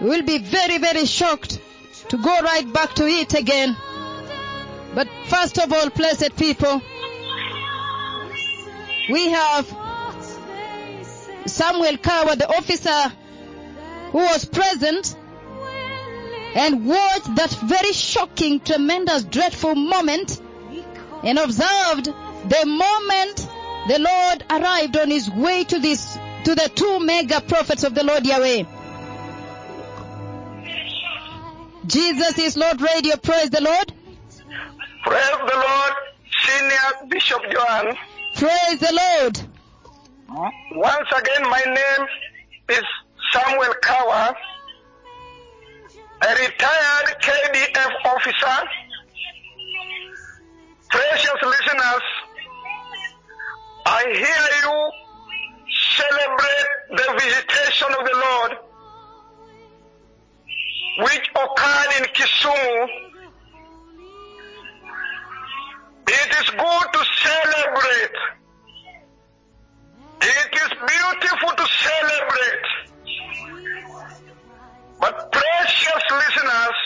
We'll be very, very shocked to go right back to it again. But first of all, blessed people, we have Samuel Kawa, the officer who was present and watched that very shocking, tremendous, dreadful moment and observed the moment the Lord arrived on his way to this, to the two mega prophets of the Lord Yahweh. Jesus is Lord Radio. Praise the Lord. Praise the Lord, Senior Bishop Joan. Praise the Lord. Once again, my name is Samuel Kawa, a retired KDF officer. Precious listeners, I hear you celebrate the visitation of the Lord, which occurred in Kisumu. It is good to celebrate. It is beautiful to celebrate. But precious listeners,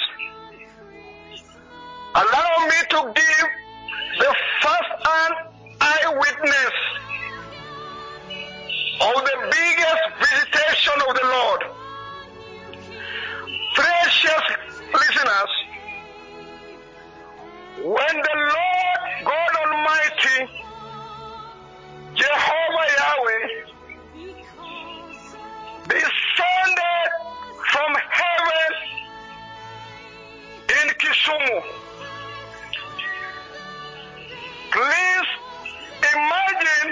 allow me to give the first-hand eyewitness of the biggest visitation of the Lord. Precious listeners, when the Lord God Almighty, Jehovah Yahweh, descended from heaven in Kisumu. Please imagine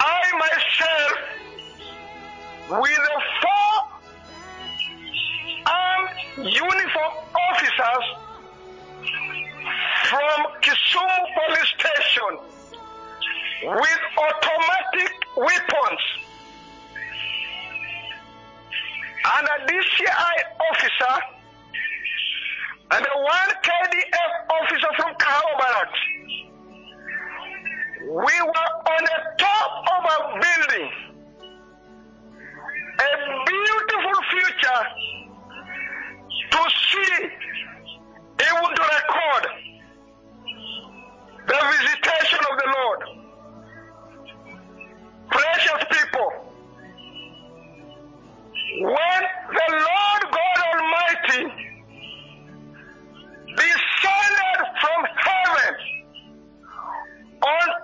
I myself with the four armed uniform officers from Kisumu police station with automatic weapons and a DCI officer and a one KDF officer from Kahawa Barracks. We were on the top of a building, a beautiful future to see, even to record the visitation of the Lord. Precious people, when the Lord God Almighty descended from heaven on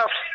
officers,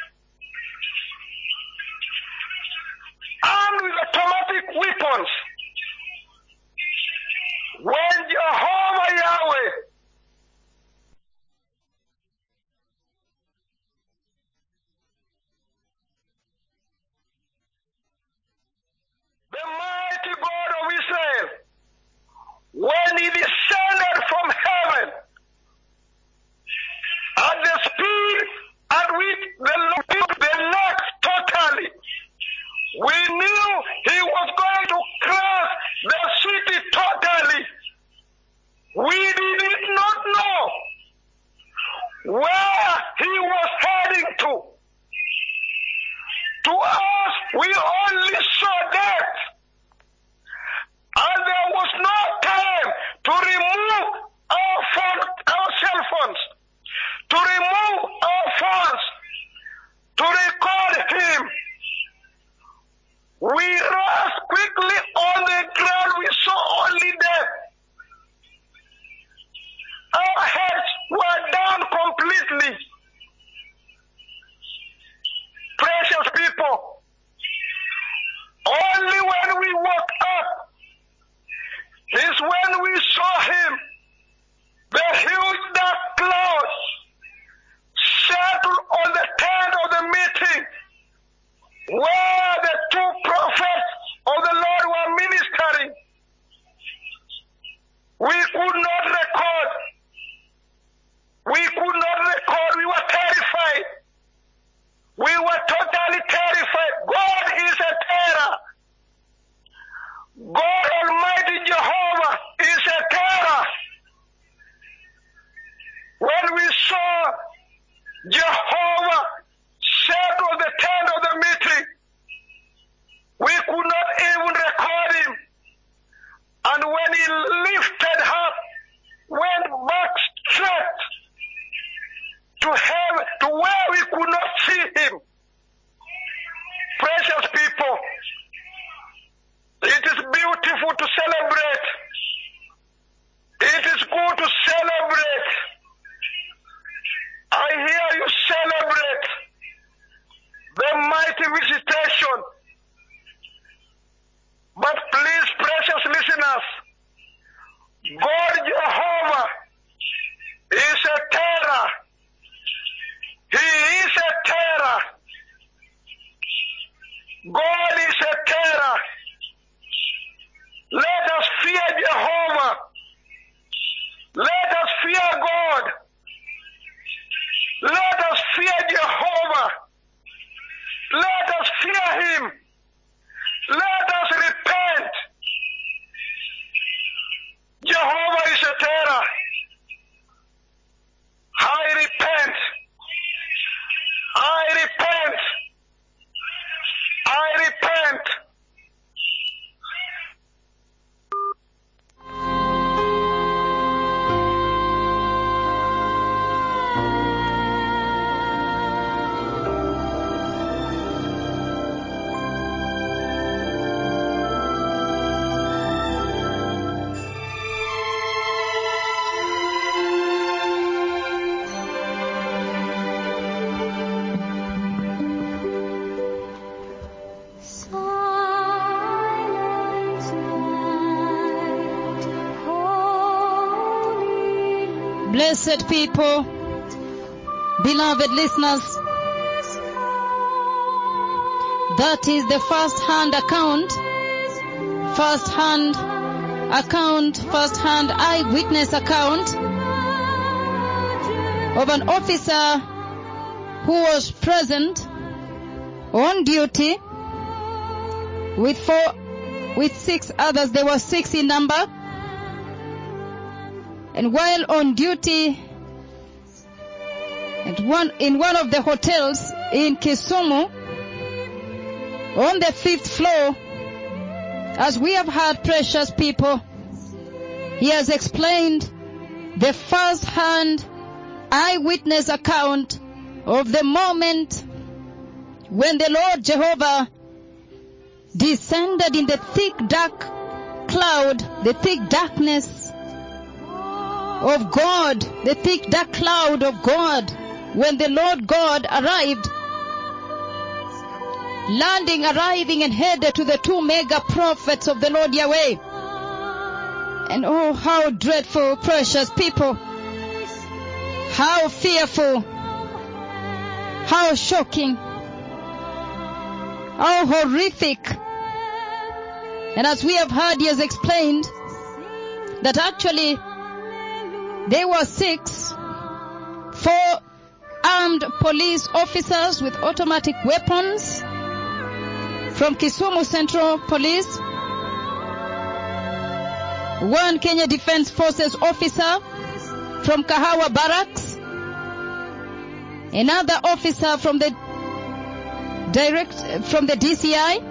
people, beloved listeners, that is the first hand account, first hand account, first hand eyewitness account of an officer who was present on duty with four, with six others. There were six in number. And while on duty at one, in one of the hotels in Kisumu, on the fifth floor, as we have heard precious people, he has explained the first hand eyewitness account of the moment when the Lord Jehovah descended in the thick dark cloud, the thick darkness of God, the thick dark cloud of God, when the Lord God arrived, landing, arriving and headed to the two mega prophets of the Lord Yahweh. And oh, how dreadful, precious people. How fearful. How shocking. How horrific. And as we have heard, he has explained that actually there were six, four armed police officers with automatic weapons from Kisumu Central Police, one Kenya Defense Forces officer from Kahawa Barracks, another officer from the direct from the DCI,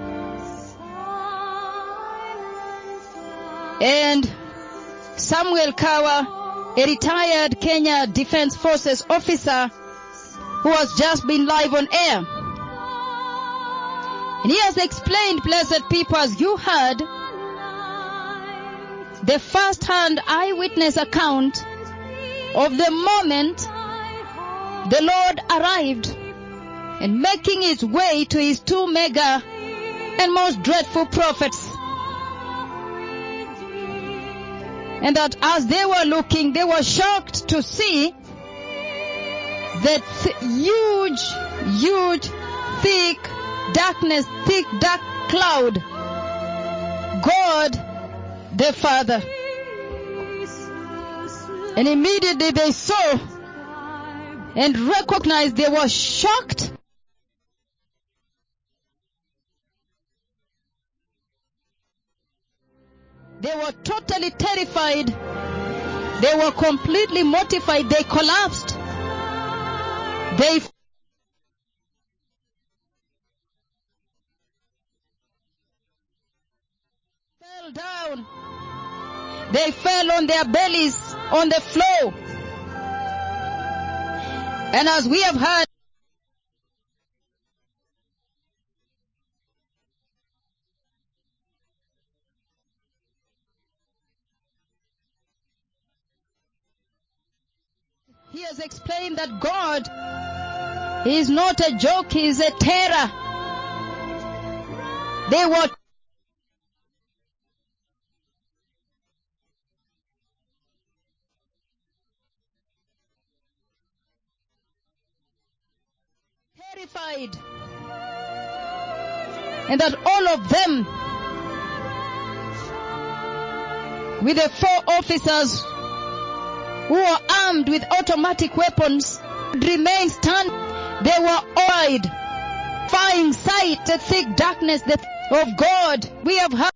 and Samuel Kawa, a retired Kenya Defense Forces officer who has just been live on air. And he has explained, blessed people, as you heard, the first hand eyewitness account of the moment the Lord arrived and making his way to his two mega and most dreadful prophets. And that as they were looking, they were shocked to see that huge, huge, thick darkness, thick dark cloud. God the Father. And immediately they saw and recognized they were shocked. They were totally terrified. They were completely mortified. They collapsed. They fell down. They fell on their bellies on the floor. And as we have heard, he has explained that God is not a joke, he is a terror. They were terrified. And that all of them, with the four officers who were armed with automatic weapons, remained stand. They were awed, flying sight, the thick darkness of God. We have heard.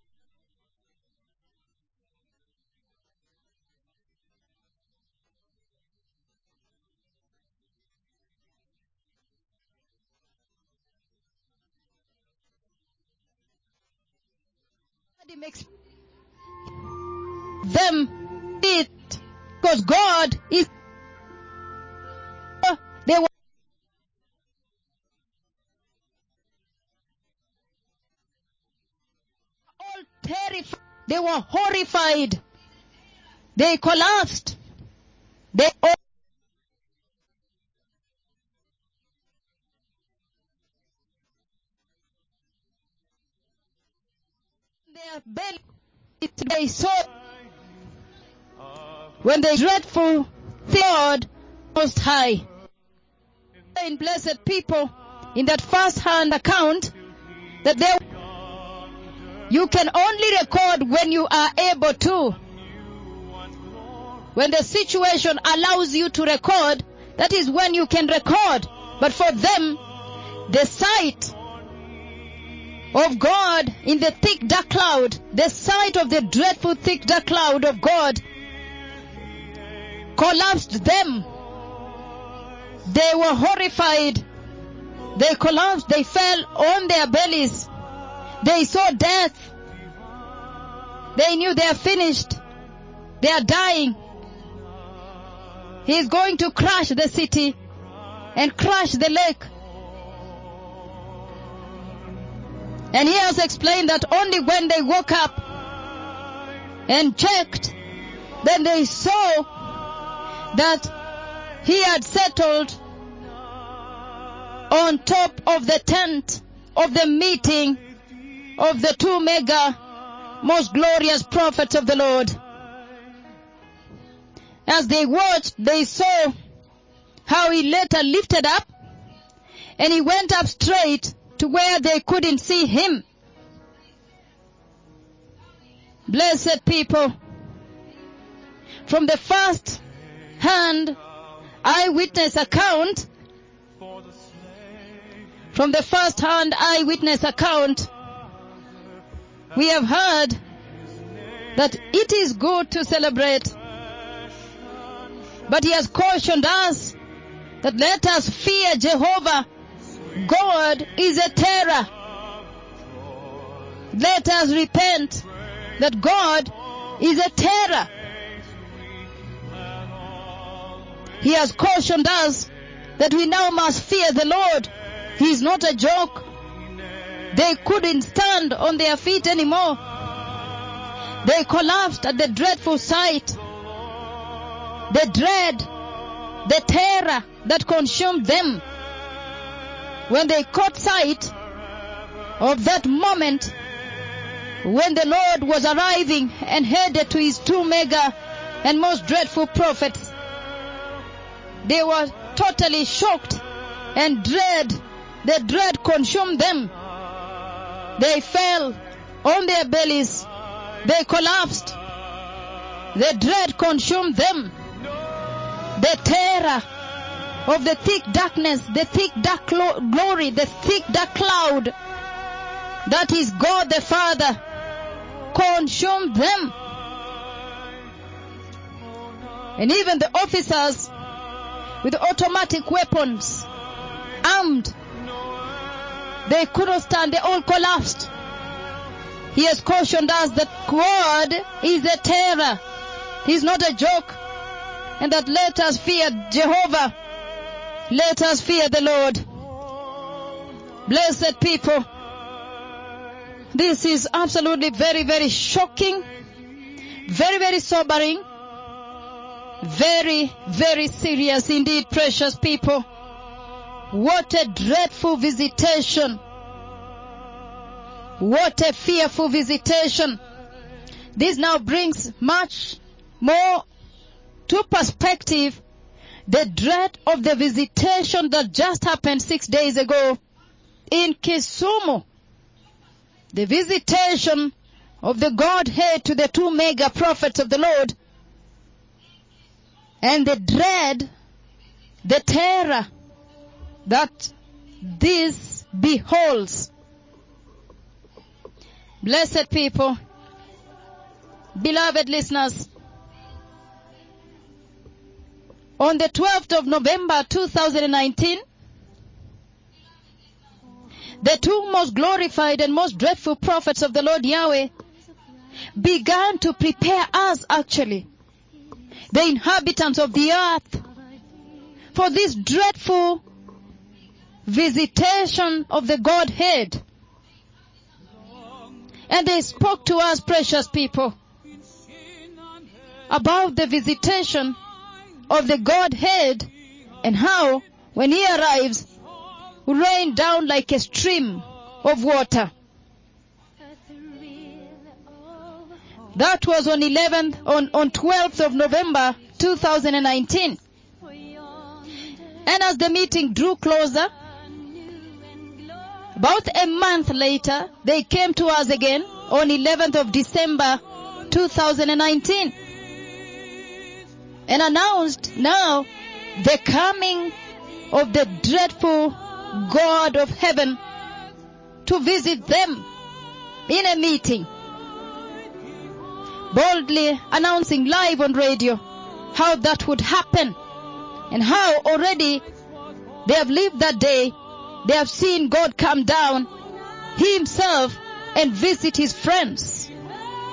them it because God is they were all terrified. They were horrified. They collapsed. They all their belly. They saw when the dreadful God most high. In blessed people in that first hand account that they you can only record when you are able to. When the situation allows you to record that is when you can record. But for them the sight of God in the thick dark cloud, the sight of the dreadful thick dark cloud of God collapsed them. They were horrified. They collapsed. They fell on their bellies. They saw death. They knew they are finished. They are dying. He is going to crush the city and crush the lake. And he has explained that only when they woke up and checked, then they saw that he had settled on top of the tent of the meeting of the two mega most glorious prophets of the Lord. As they watched, they saw how he later lifted up and he went up straight to where they couldn't see him. Blessed people, from the first hand eyewitness account, from the first hand eyewitness account, we have heard that it is good to celebrate. But he has cautioned us that let us fear Jehovah God is a terror. Let us repent that God is a terror. He has cautioned us that we now must fear the Lord. He is not a joke. They couldn't stand on their feet anymore. They collapsed at the dreadful sight. The dread, the terror that consumed them when they caught sight of that moment when the Lord was arriving and headed to his two mega and most dreadful prophets, they were totally shocked and dread, the dread consumed them. They fell on their bellies. They collapsed. The dread consumed them. The terror of the thick darkness, the thick dark glo- glory, the thick dark cloud that is God the Father consumed them. And even the officers with automatic weapons armed. They couldn't stand, they all collapsed. He has cautioned us that God is a terror. He's not a joke. And that let us fear Jehovah. Let us fear the Lord. Blessed people. This is absolutely very, very shocking. Very, very sobering. Very, very serious indeed, precious people. What a dreadful visitation. What a fearful visitation. This now brings much more to perspective the dread of the visitation that just happened six days ago in Kisumu. The visitation of the Godhead to the two mega prophets of the Lord. And the dread, the terror that this beholds. Blessed people, beloved listeners, on the 12th of November 2019, the two most glorified and most dreadful prophets of the Lord Yahweh began to prepare us actually, the inhabitants of the earth, for this dreadful visitation of the Godhead. And they spoke to us, precious people, about the visitation of the Godhead and how, when He arrives, will rain down like a stream of water. That was on 11th, on, on 12th of November 2019. And as the meeting drew closer, about a month later, they came to us again on 11th of December 2019 and announced now the coming of the dreadful God of heaven to visit them in a meeting. Boldly announcing live on radio how that would happen and how already they have lived that day. They have seen God come down himself and visit his friends,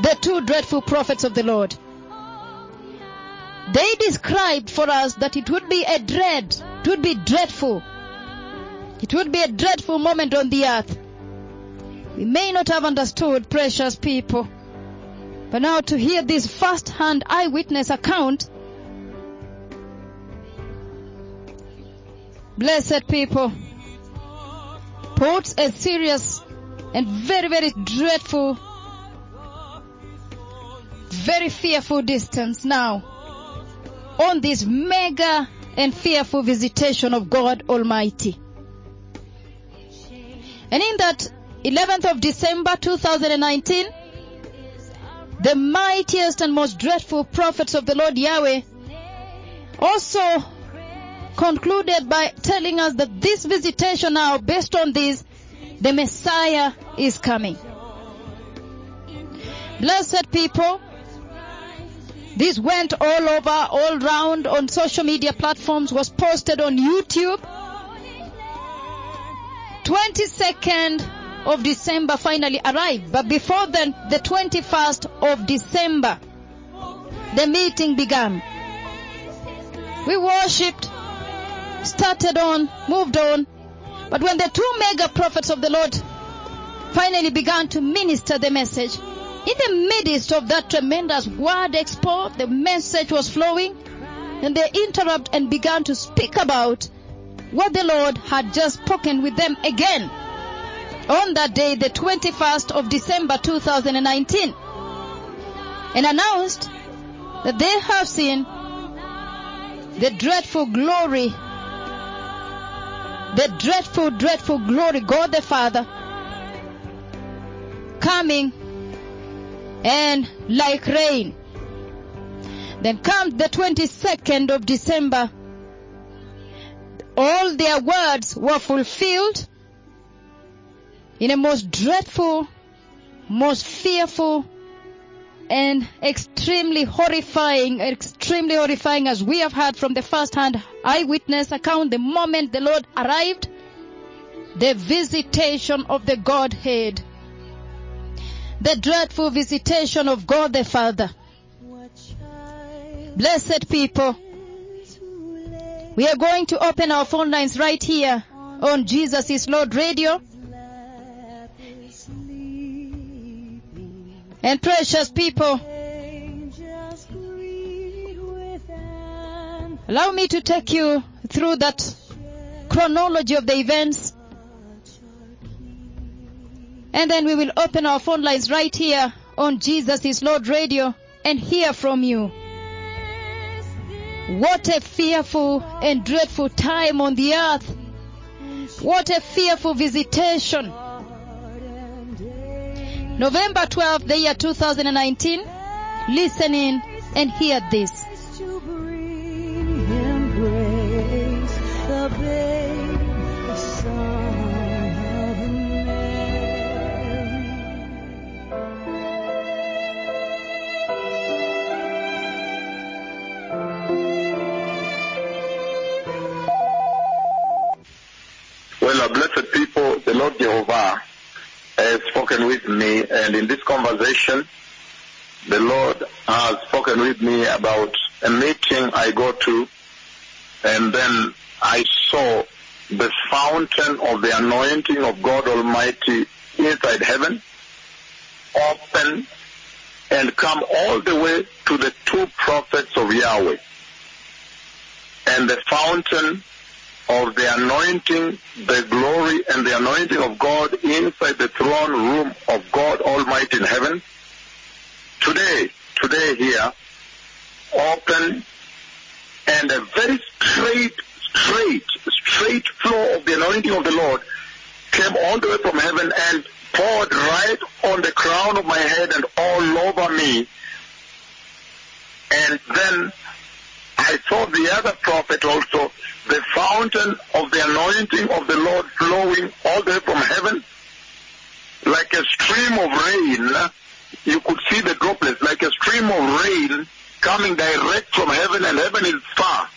the two dreadful prophets of the Lord. They described for us that it would be a dread, it would be dreadful. It would be a dreadful moment on the earth. We may not have understood, precious people, but now to hear this first-hand eyewitness account, blessed people, puts a serious and very, very dreadful, very fearful distance now on this mega and fearful visitation of God Almighty. And in that 11th of December 2019, the mightiest and most dreadful prophets of the Lord Yahweh also concluded by telling us that this visitation now, based on this, the Messiah is coming. Blessed people, this went all over, all round on social media platforms, was posted on YouTube. 22nd of December finally arrived, but before then, the 21st of December, the meeting began. We worshipped, started on, moved on, but when the two mega prophets of the Lord finally began to minister the message, in the midst of that tremendous word expo, the message was flowing, and they interrupted and began to speak about what the Lord had just spoken with them again on that day, the 21st of December 2019, and announced that they have seen the dreadful glory, the dreadful, dreadful glory, God the Father, coming and like rain. Then comes the 22nd of December, all their words were fulfilled in a most dreadful, most fearful, and extremely horrifying, extremely horrifying as we have heard from the first hand eyewitness account the moment the Lord arrived the visitation of the Godhead, the dreadful visitation of God the Father. Blessed people, we are going to open our phone lines right here on Jesus is Lord Radio. And precious people, allow me to take you through that chronology of the events. And then we will open our phone lines right here on Jesus is Lord Radio and hear from you. What a fearful and dreadful time on the earth. What a fearful visitation. November 12th, the year 2019. Listen in and hear this. And in this conversation, the Lord has spoken with me about a meeting I go to, and then I saw the fountain of the anointing of God Almighty inside heaven open and come all the way to the two prophets of Yahweh. And the fountain of the anointing, the glory and the anointing of God inside the throne room of God Almighty in heaven. Today, today here, open and a very straight, straight, straight flow of the anointing of the Lord came all the way from heaven and poured right on the crown of my head and all over me. And then I saw the other prophet also, the fountain of the anointing of the Lord flowing all the way from heaven, like a stream of rain. You could see the droplets, like a stream of rain coming direct from heaven, and heaven is far,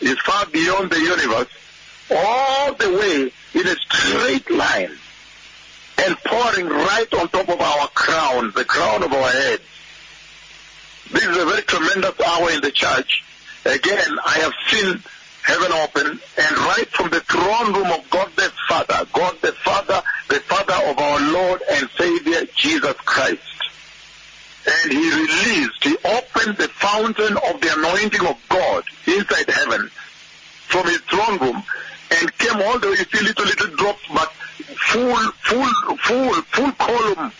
is far beyond the universe, all the way in a straight line, and pouring right on top of our crown, the crown of our heads. This is a very tremendous hour in the church. Again, I have seen heaven open and right from the throne room of God the Father, God the Father, the Father of our Lord and Savior Jesus Christ. And he released, he opened the fountain of the anointing of God inside heaven from his throne room and came all the way, you see little, little drops, but full, full, full, full column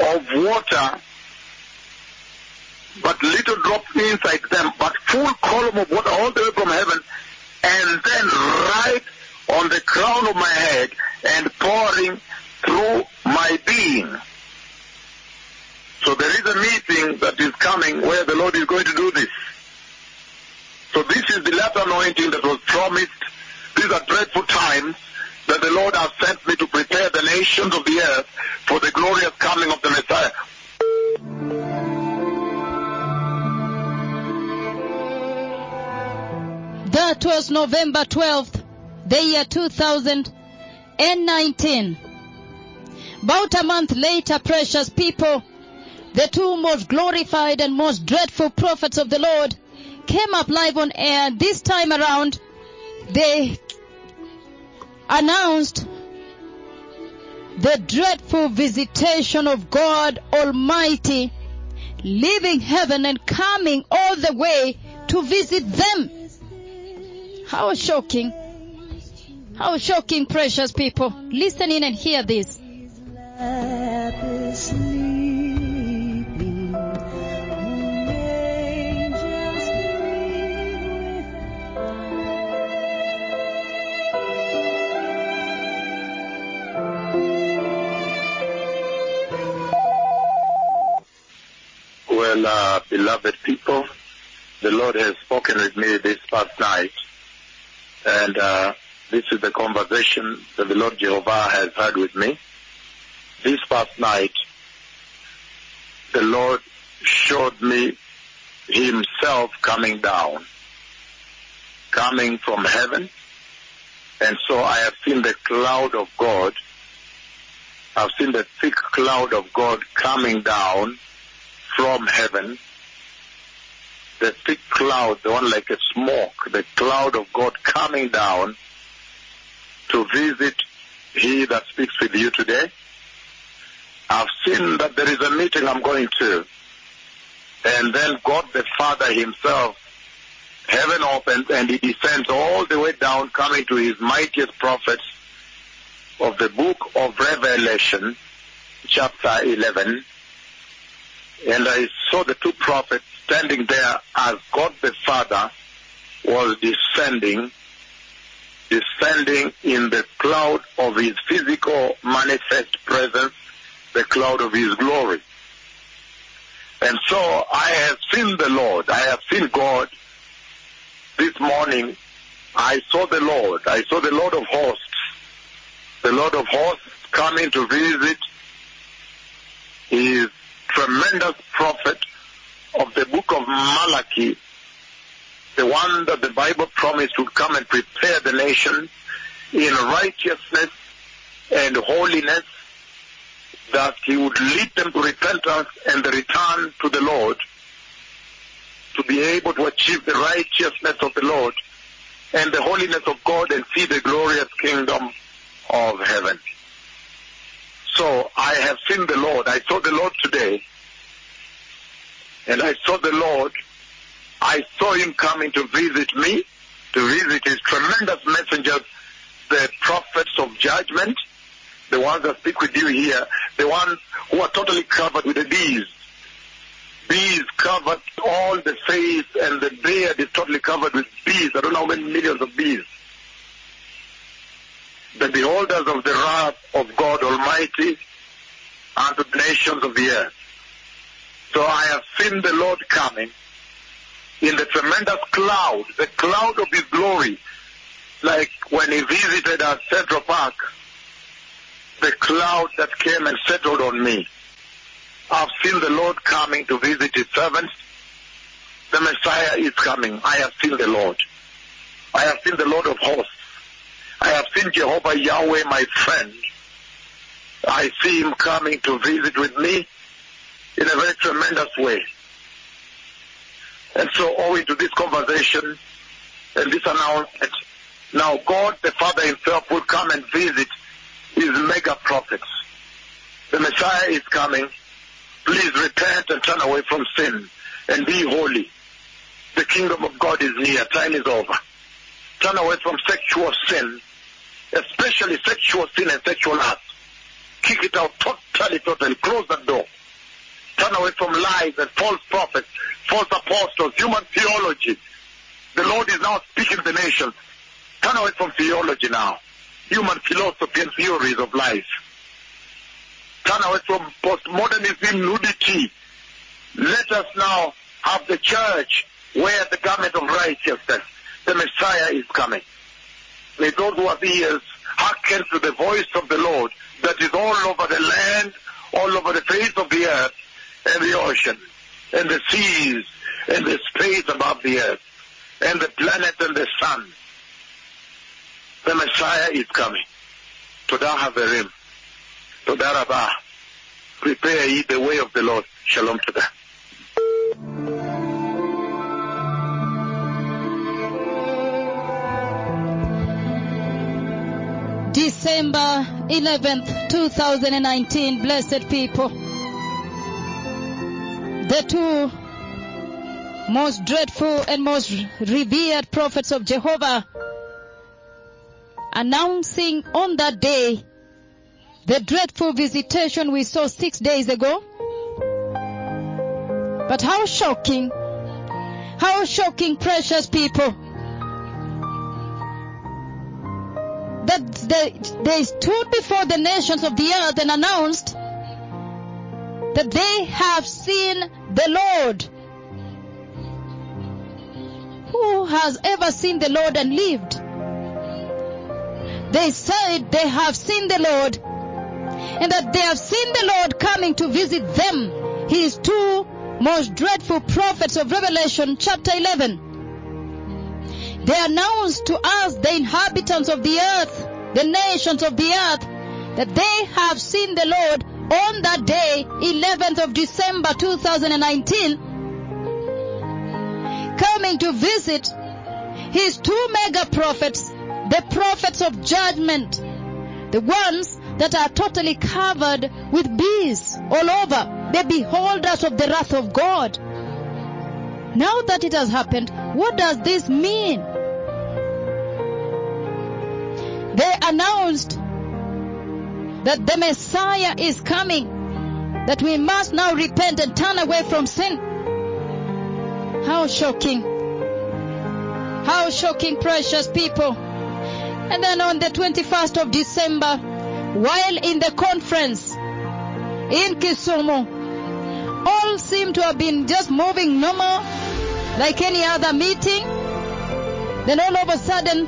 of water but little drops inside them, but full column of water all the way from heaven, and then right on the crown of my head and pouring through my being. So there is a meeting that is coming where the Lord is going to do this. So this is the latter anointing that was promised. These are dreadful times that the Lord has sent me to prepare the nations of the earth for the glorious coming of the Messiah. That was November 12th, the year 2019. About a month later, precious people, the two most glorified and most dreadful prophets of the Lord came up live on air. This time around, they announced the dreadful visitation of God Almighty, leaving heaven and coming all the way to visit them. How shocking. How shocking, precious people. Listen in and hear this. Well, uh, beloved people, the Lord has spoken with me this past night, and uh, this is the conversation that the Lord Jehovah has had with me. This past night, the Lord showed me Himself coming down, coming from heaven, And so I have seen the cloud of God. I've seen the thick cloud of God coming down from heaven. The thick cloud, the one like a smoke, the cloud of God coming down to visit he that speaks with you today. I've seen that there is a meeting I'm going to. And then God the Father himself, heaven opens and he descends all the way down coming to his mightiest prophets of the book of Revelation, chapter 11. And I saw the two prophets standing there as God the Father was descending, descending in the cloud of his physical manifest presence, the cloud of his glory. And so I have seen the Lord, I have seen God this morning. I saw the Lord, I saw the Lord of hosts, the Lord of hosts coming to visit his tremendous prophet of the book of Malachi, the one that the Bible promised would come and prepare the nation in righteousness and holiness, that he would lead them to repentance and the return to the Lord, to be able to achieve the righteousness of the Lord and the holiness of God and see the glorious kingdom of heaven. So I have seen the Lord. I saw the Lord today. And I saw the Lord. I saw him coming to visit me, to visit his tremendous messengers, the prophets of judgment, the ones that speak with you here, the ones who are totally covered with the bees. Bees covered all the face and the beard is totally covered with bees. I don't know how many millions of bees. The beholders of the wrath of God Almighty unto the nations of the earth. So I have seen the Lord coming in the tremendous cloud, the cloud of His glory, like when He visited our Central Park, the cloud that came and settled on me. I've seen the Lord coming to visit His servants. The Messiah is coming. I have seen the Lord. I have seen the Lord of hosts. I have seen Jehovah Yahweh, my friend. I see Him coming to visit with me in a very tremendous way. And so owing to this conversation and this announcement, now God the Father himself will come and visit his mega prophets. The Messiah is coming. Please repent and turn away from sin and be holy. The kingdom of God is near. Time is over. Turn away from sexual sin, especially sexual sin and sexual acts. Kick it out totally, totally. Close the door. Turn away from lies and false prophets, false apostles, human theology. The Lord is now speaking to the nations. Turn away from theology now. Human philosophy and theories of life. Turn away from postmodernism, nudity. Let us now have the church wear the garment of righteousness. The Messiah is coming. May those who have ears hearken to the voice of the Lord that is all over the land, all over the face of the earth, and the ocean, and the seas, and the space above the earth, and the planet and the sun. The Messiah is coming. Toda Haverim. Toda Rabbah. Prepare ye the way of the Lord. Shalom to them. December 11th, 2019, blessed people. The two most dreadful and most revered prophets of Jehovah announcing on that day the dreadful visitation we saw six days ago. But how shocking, how shocking, precious people, that they, they stood before the nations of the earth and announced that they have seen the Lord. Who has ever seen the Lord and lived? They said they have seen the Lord and that they have seen the Lord coming to visit them. His two most dreadful prophets of Revelation chapter 11. they announced to us, the inhabitants of the earth, the nations of the earth, that they have seen the Lord on that day, 11th of December 2019, coming to visit his two mega prophets, the prophets of judgment, the ones that are totally covered with bees all over, the beholders of the wrath of God. Now that it has happened, what does this mean? They announced that the Messiah is coming, that we must now repent and turn away from sin. How shocking! How shocking, precious people. And then on the 21st of December, while in the conference in Kisumu, all seem to have been just moving normal, like any other meeting. Then all of a sudden,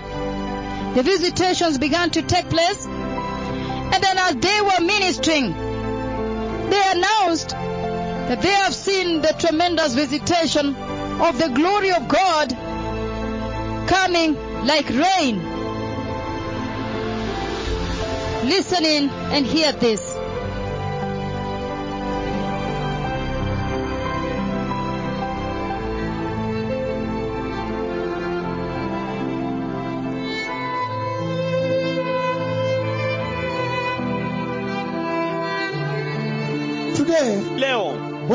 the visitations began to take place. And then as they were ministering, they announced that they have seen the tremendous visitation of the glory of God coming like rain. Listen in and hear this.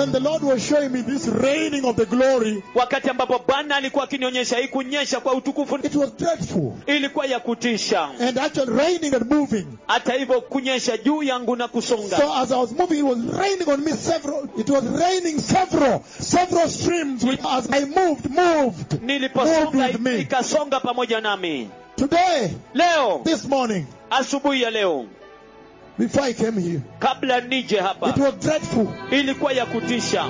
When the Lord was showing me this raining of the glory, wakati ambapo bwana alikuwa akinionyesha hii kunyesha kwa utukufu it was dreadful. ilikuwa ya kutisha And actually raining and moving. hata hivyo kunyesha juu yangu na kusonga So as I was moving, it was raining on me several, it was raining several, several streams which as I moved, moved, niliposonga ikasonga pamoja nami Today, leo this morning, asubuhi ya leo before I came here, kabla nije hapa it was dreadful. ilikuwa ya kutisha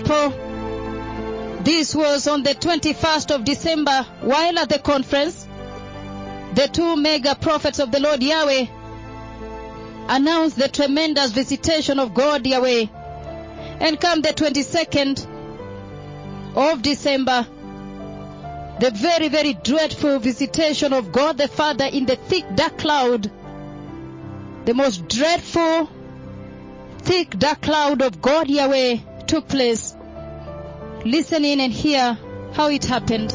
people, this was on the 21st of December while at the conference. The two mega prophets of the Lord Yahweh announced the tremendous visitation of God Yahweh. And come the 22nd, of December, the very, very dreadful visitation of God the Father in the thick dark cloud, the most dreadful thick dark cloud of God Yahweh took place. Listen in and hear how it happened.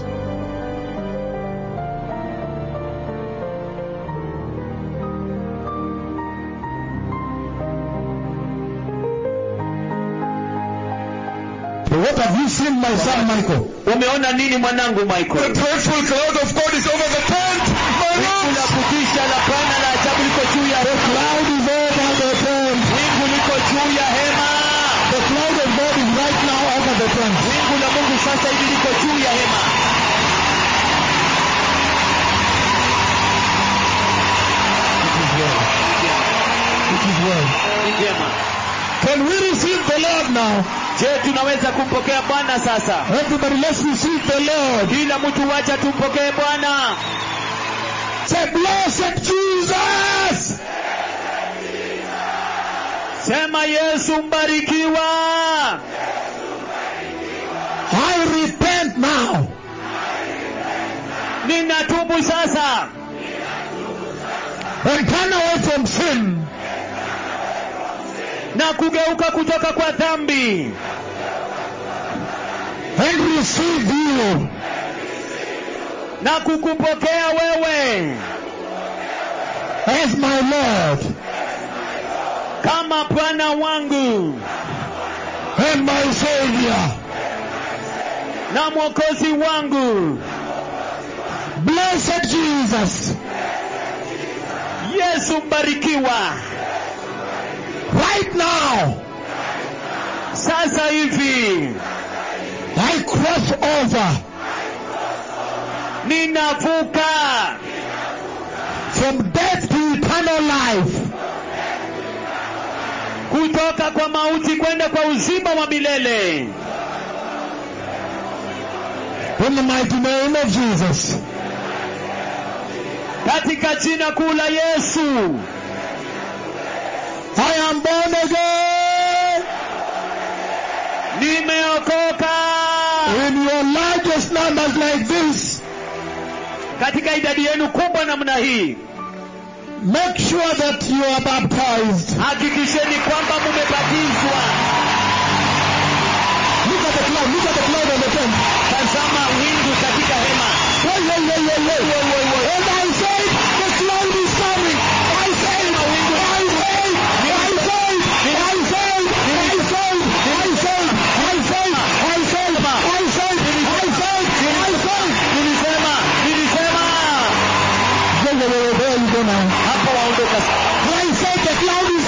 What have you seen, my son Michael? umeona nini mwanangu The michael dreadful cloud of God is over the tent. My wingu la Lord, kutisha la bwana la ajabu liko juu ya the cloud is over the tent. wingu liko juu ya hema The cloud of God is right now over the tent. Sasa hivi liko juu ya hema. Ni vyema Can we receive the Lord now? je tunaweza kumpokea bwana sasa? Everybody, let's receive the Lord. kila mtu wacha tumpokee bwana. Say, blessed Jesus. sema yesu mbarikiwa now. ninatubu sasa And turn away from sin. na kugeuka kutoka kwa dhambi And receive you na kukupokea wewe as my Lord kama bwana wangu and my Savior. Na mwokozi wangu. Blessed Jesus. yesu mbarikiwa. Right now, sasa hivi. I cross over. Ninavuka. From death to eternal life. kutoka kwa mauti kwenda kwa uzima wa milele In the mighty name of Jesus. katika jina kuu la yesu I am born again nimeokoka in your largest numbers like this. katika idadi yenu kubwa namna hii Make sure that you are baptized. hakikisheni kwamba mumebatizwa Look at the cloud. Look at the hapo waondoka I said the cloud is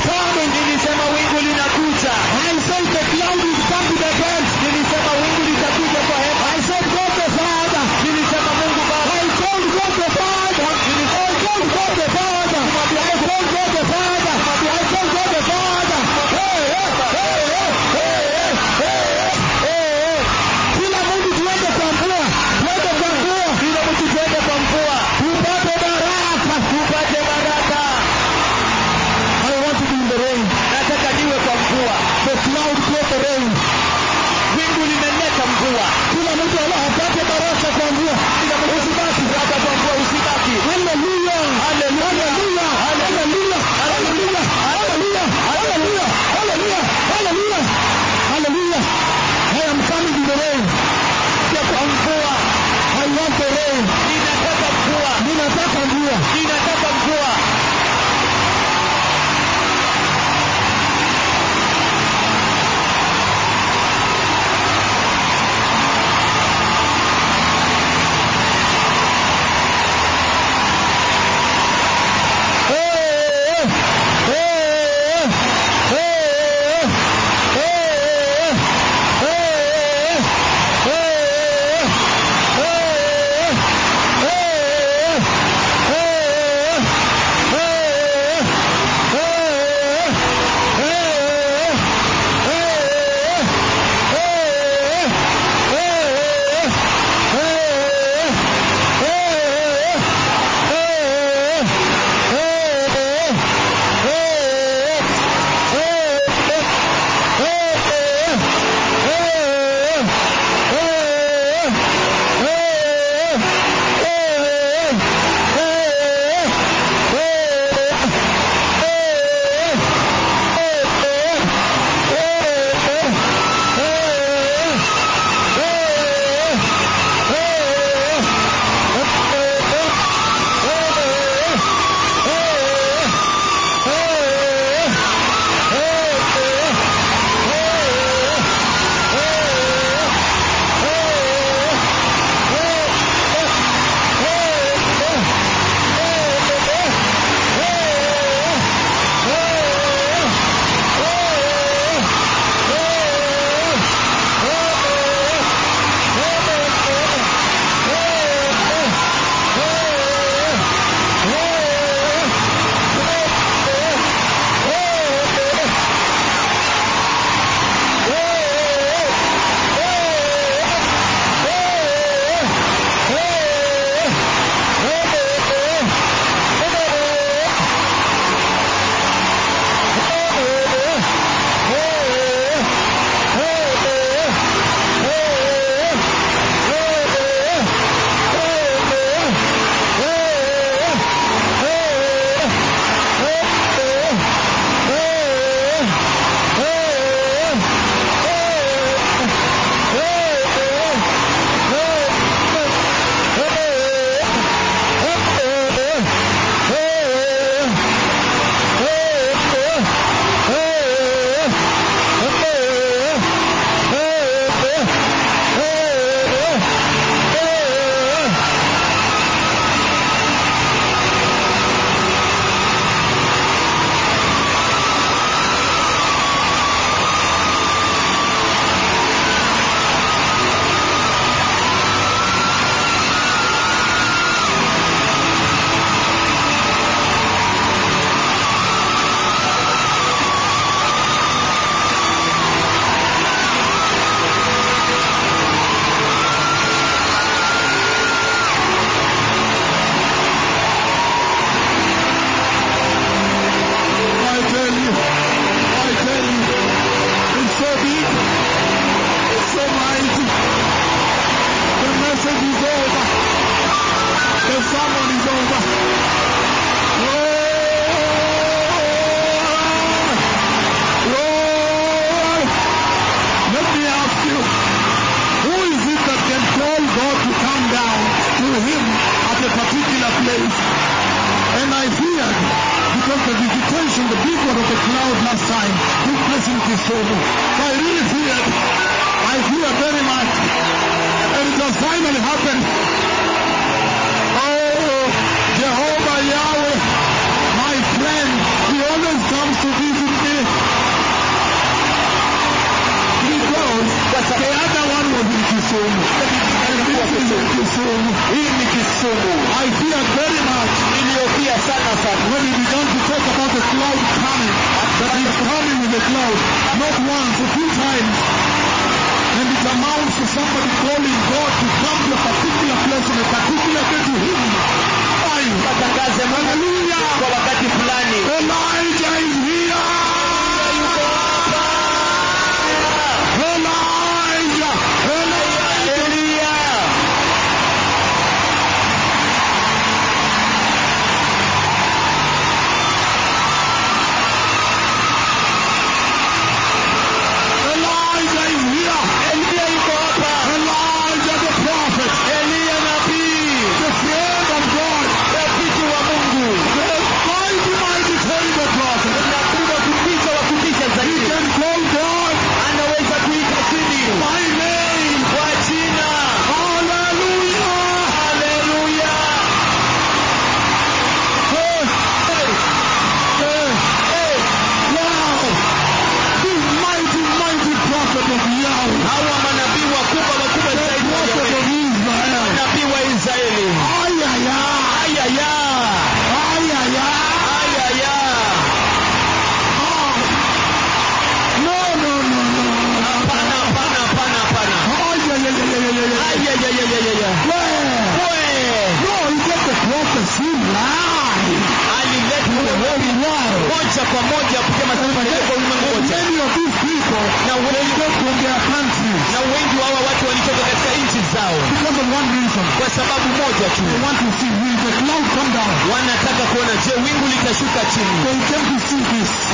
kushuka chini.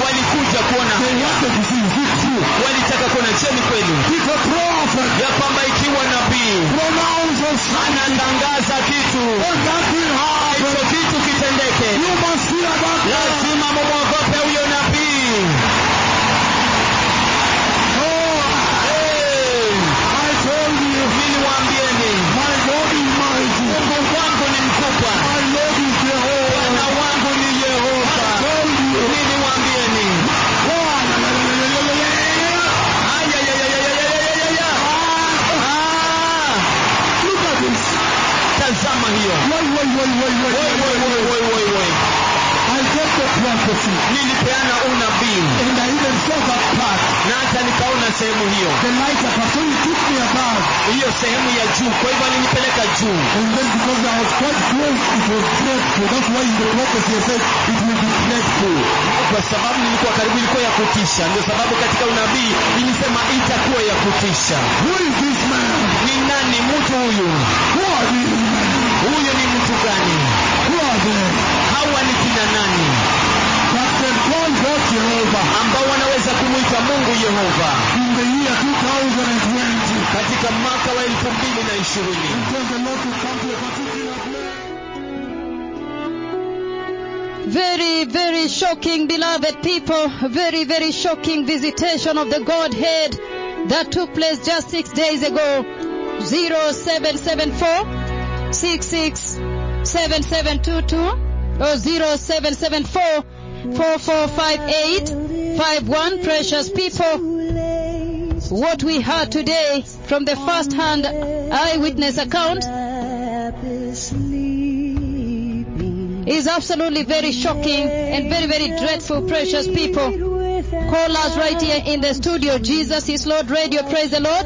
Walikuja kuona. Walitaka kuona cheni kweli? Ya kwamba ikiwa nabii anatangaza kitu. Hicho kitu kitendeke. Lazima mumwogope nilipeana unabii. Na hata nikaona sehemu hiyo. Hiyo sehemu ya juu kwa hivyo alinipeleka juu. Kwa sababu nilikuwa karibu ilikuwa ya kutisha. Ndio sababu katika unabii ilisema itakuwa ya kutisha. Ni nani mtu huyu? Huyu ni mtu gani? Hawa ni kina nani? Call God ambao wanaweza kumwita mungu yehova in the year 2020. katika mwaka wa elfu mbili na ishirini And tell the Lord to come to a particular place. Very, very shocking, beloved people. Very, very shocking visitation of the Godhead that took place just six days ago. 0774 667722 or 0774 4458 51. Precious people, what we heard today from the first hand eyewitness account is absolutely very shocking and very, very dreadful, precious people. Call us right here in the studio. Jesus is Lord Radio. Praise the Lord.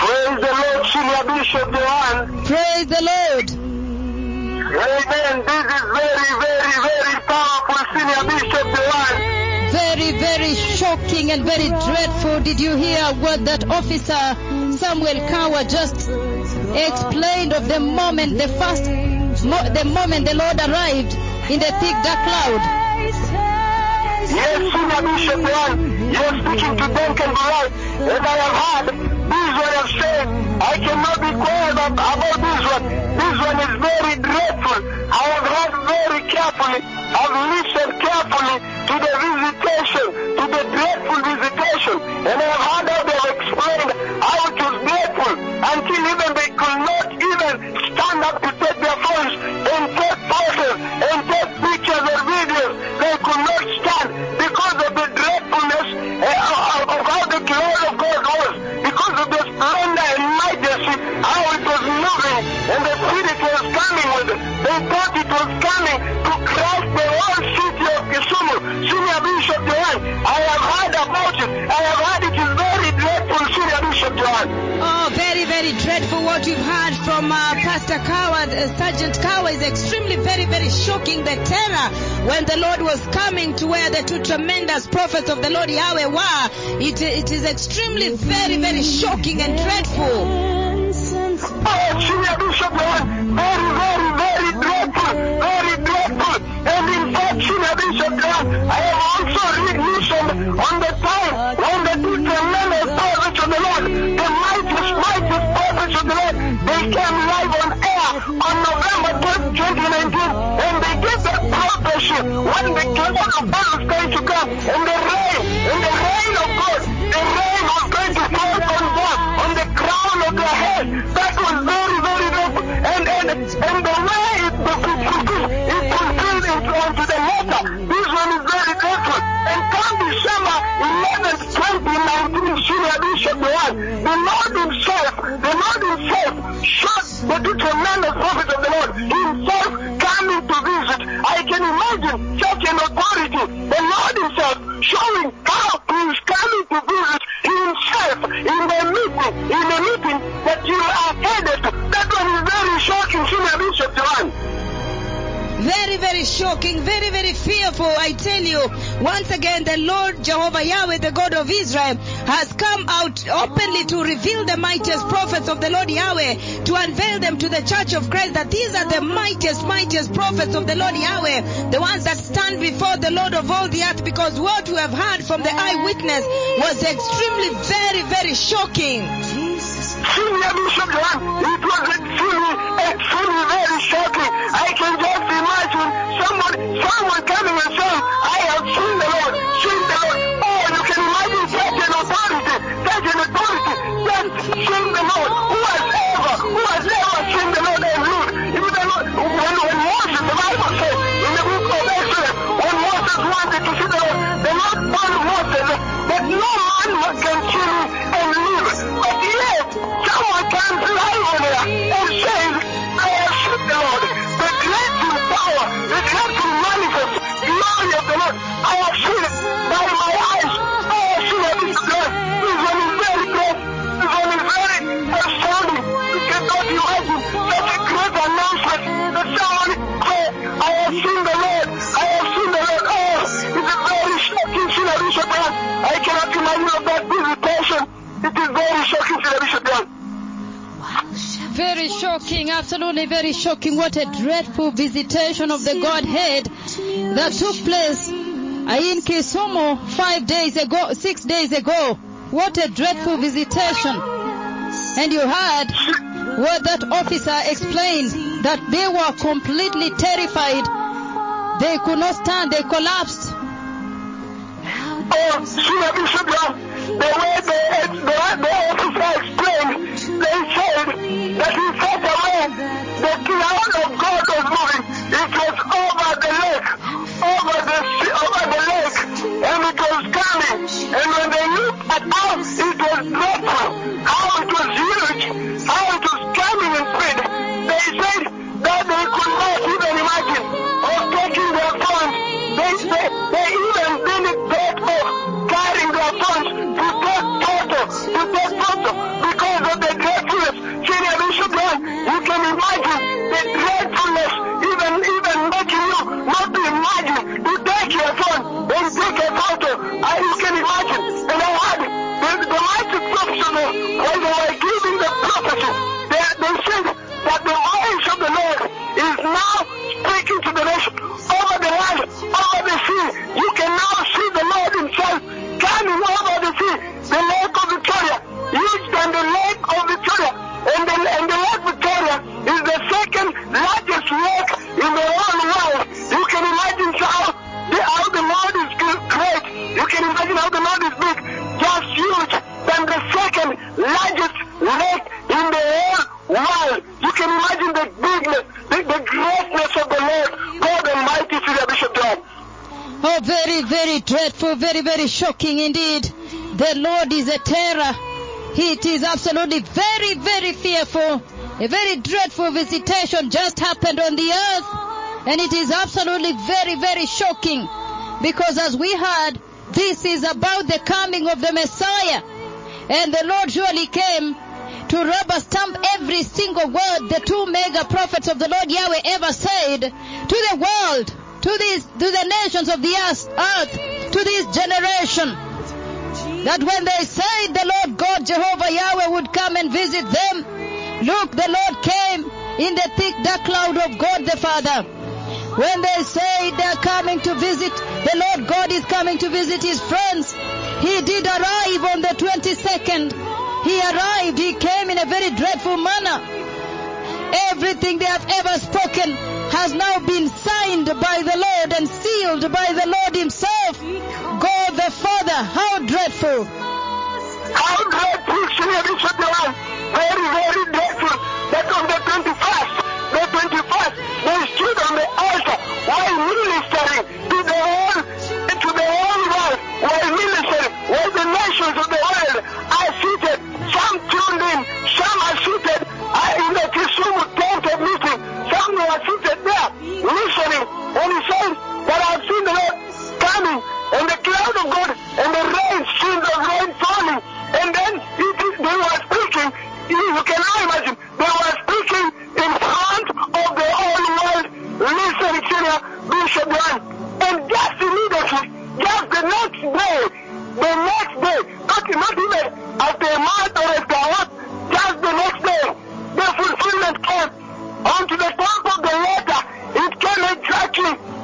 Praise the Lord, Bishop. Praise the Lord. Amen. This is very, very, very powerful, Senior Bishop Johan. Very, very shocking and very dreadful. Did you hear what that officer Samuel Kawa just explained of the moment, the first, mo- the moment the Lord arrived in the thick dark cloud? Yes, Senior Bishop Johan. You're speaking to Duncan Bright. And I have heard this one have said, I cannot be quiet about this one. This one is very dreadful. I have heard very carefully. I've listened carefully to the visitation, to the dreadful visitation. And I have heard Uh, Sergeant Kawa is extremely very, very shocking the terror when the Lord was coming to where the two tremendous prophets of the Lord Yahweh were. It, it is extremely very, very shocking and dreadful. Oh, very, very, very dreadful, very extremely very, very shocking. shocking. What a dreadful visitation of the Godhead that took place uh, in Kisumu five days ago, six days ago. What a dreadful visitation. And you heard what that officer explained that they were completely terrified. They could not stand. They collapsed. Oh, absolutely very, very fearful. A very dreadful visitation just happened on the earth. And it is absolutely very, very shocking. Because as we heard, this is about the coming of the Messiah. And the Lord surely came to rubber stamp every single word the two mega prophets of the Lord Yahweh ever said to the world, to these, to the nations of the earth, to this generation. That when they said the Lord God Jehovah Yahweh would come and visit them, look, the Lord came in the thick dark cloud of God the Father. When they say they're coming to visit, the Lord God is coming to visit his friends. He did arrive on the 22nd. He arrived. He came in a very dreadful manner. Everything they have ever spoken has now been signed by the Lord and sealed by the Lord himself. God the Father, how dreadful. How dreadful Senior Bishop Joel. Very, very dreadful. That on the 21st, the 21st, they stood on the altar while ministering to the whole, to the whole world, while ministering, while the nations of the world are seated. Some tuned in, some are seated in the Kisumu tent of meeting. Some were seated listening. And he said that I've seen the Lord coming, and the cloud of God, and the rain, streams of rain falling. And then he, he- they were speaking, you you can now imagine, they were speaking in front of the whole world, listening to the Bishop John. And just immediately, just the next day, the next day, not, not even after a month or after just the next day, the fulfillment came onto the exactly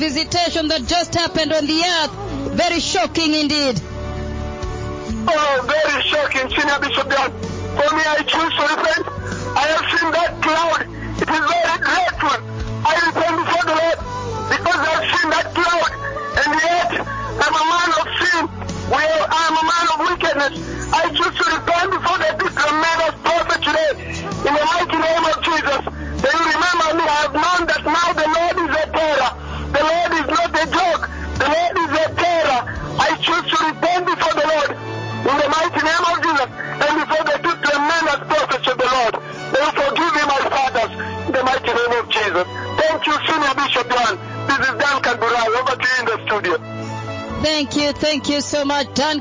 visitation that just happened on the earth. Very shocking indeed. Oh, very shocking, Senior Bishop. For me, I choose to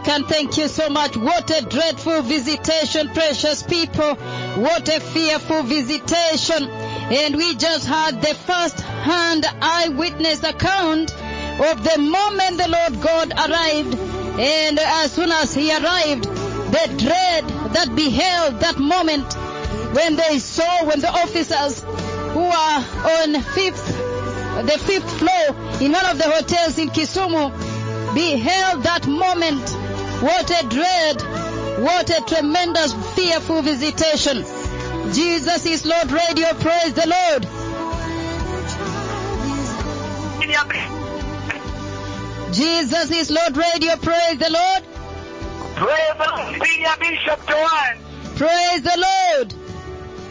Duncan. Thank you so much. What a dreadful visitation, precious people. What a fearful visitation. And we just had the first hand eyewitness account of the moment the Lord God arrived. And as soon as he arrived, the dread that beheld that moment when they saw, when the officers who are on fifth, the fifth floor in one of the hotels in Kisumu beheld that moment. What a dread. What a tremendous, fearful visitation. Jesus is Lord Radio. Praise the Lord. Jesus is Lord Radio. Praise the Lord. Praise the Lord.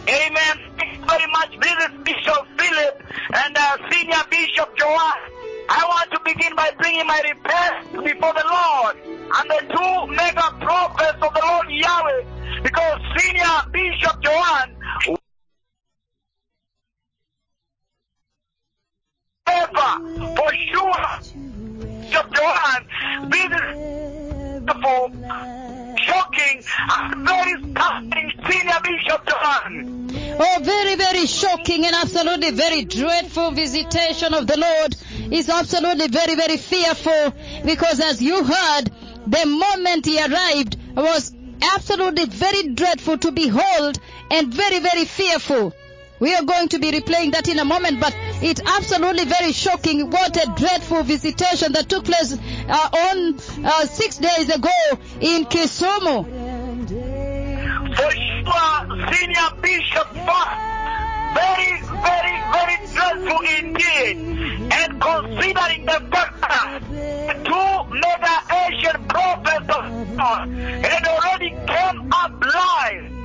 Amen. Thank you very much. Bishop Philip and uh, Senior Bishop Joanne. I want to begin by bringing my request before the Lord and the two mega prophets of the Lord Yahweh because Senior Bishop Joanne ever for sure Bishop Joanne this is beautiful shocking and very touching Senior Bishop Joanne. Oh, very, very shocking and absolutely very dreadful visitation of the Lord is absolutely very, very fearful because as you heard, the moment he arrived was absolutely very dreadful to behold and very, very fearful. We are going to be replaying that in a moment, but it's absolutely very shocking. What a dreadful visitation that took place uh, on uh, six days ago in Kisumu. Sure, Senior Bishop Fox, very, very, very dreadful indeed. And considering the fact that two mega Asian prophets of God had already came up live,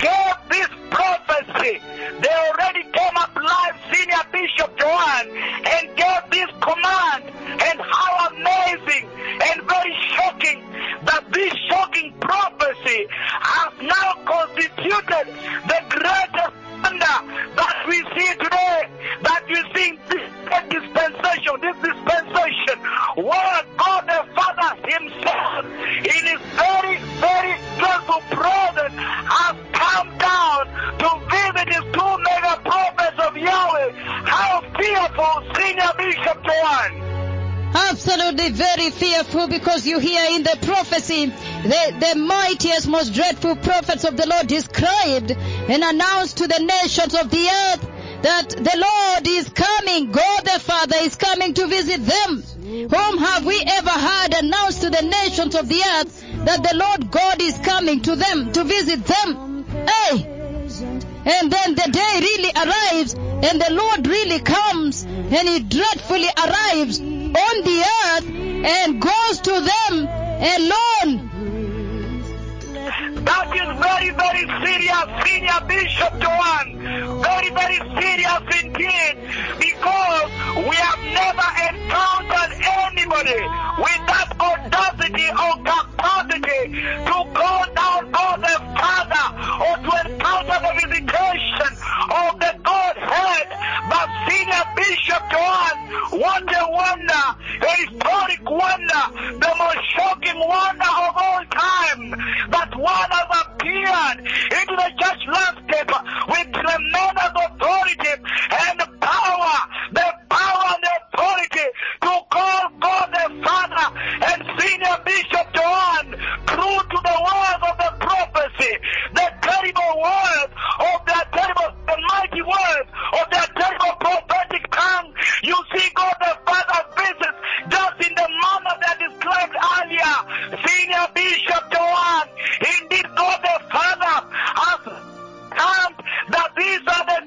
gave this prophecy. They already came up live, Senior Bishop Joanne, and gave this command. And how amazing and very shocking that this shocking prophecy has now constituted the greatest wonder that we see today, that we see this dispensation, this dispensation, where God the Father Himself, in His very, very dreadful presence, has come down to visit His two mega prophets of Yahweh. How fearful, Senior Bishop Joanne. Absolutely very fearful because you hear in the prophecy the, the mightiest, most dreadful prophets of the Lord described and announced to the nations of the earth that the Lord is coming, God the Father is coming to visit them. Whom have we ever heard announced to the nations of the earth that the Lord God is coming to them to visit them? Hey! And then the day really arrives and the Lord really comes and he dreadfully arrives on the earth and goes to them alone. That is very, very serious, Senior Bishop Joanne. Very, very serious indeed. Because we have never encountered anybody with that audacity or capacity to go down on the Father or to encounter the of the Godhead. But Senior Bishop Joanne, what a wonder, a historic wonder, the most shocking wonder of all time. That one has appeared into the church landscape with tremendous authority and power, the power and the authority to call God the Father and Senior Bishop Joanne true to the words of the prophecy, the terrible words the mighty words of the terrible prophetic tongue. You see God the Father visits just in the manner that described earlier. Senior Bishop Joanne, indeed God the Father has come that these are the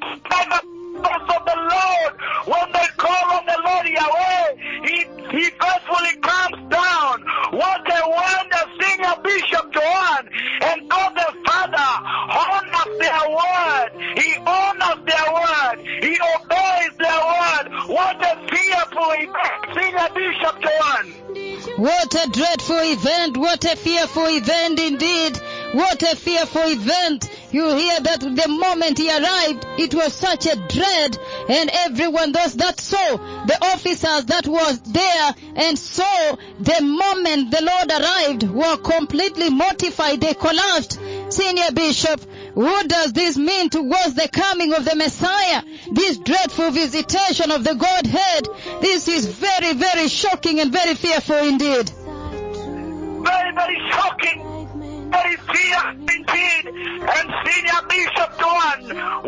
of the Lord. What a dreadful event. What a fearful event indeed. What a fearful event. You hear that the moment he arrived, it was such a dread and everyone those that saw, the officers that was there and saw the moment the Lord arrived were completely mortified. They collapsed. Senior Bishop, what does this mean towards the coming of the Messiah? This dreadful visitation of the Godhead. This is very, very shocking and very fearful indeed. Very, very shocking. Very fierce indeed. And Senior Bishop Joan,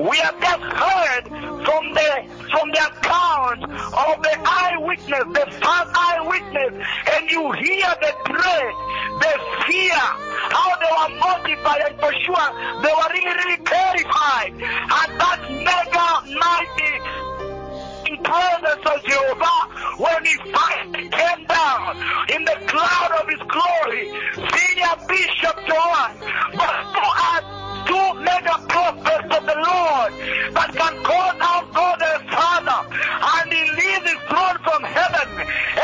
we have just heard from the from the account of the eyewitness, the first eyewitness, and you hear the dread, the fear, how they were mortified, and for sure they were really, really terrified. And that mega mighty in presence of Jehovah when he finally came down in the cloud of his glory. Senior Bishop John, but who are two mega prophets of the Lord that can call out God the Father and he leaves his throne from heaven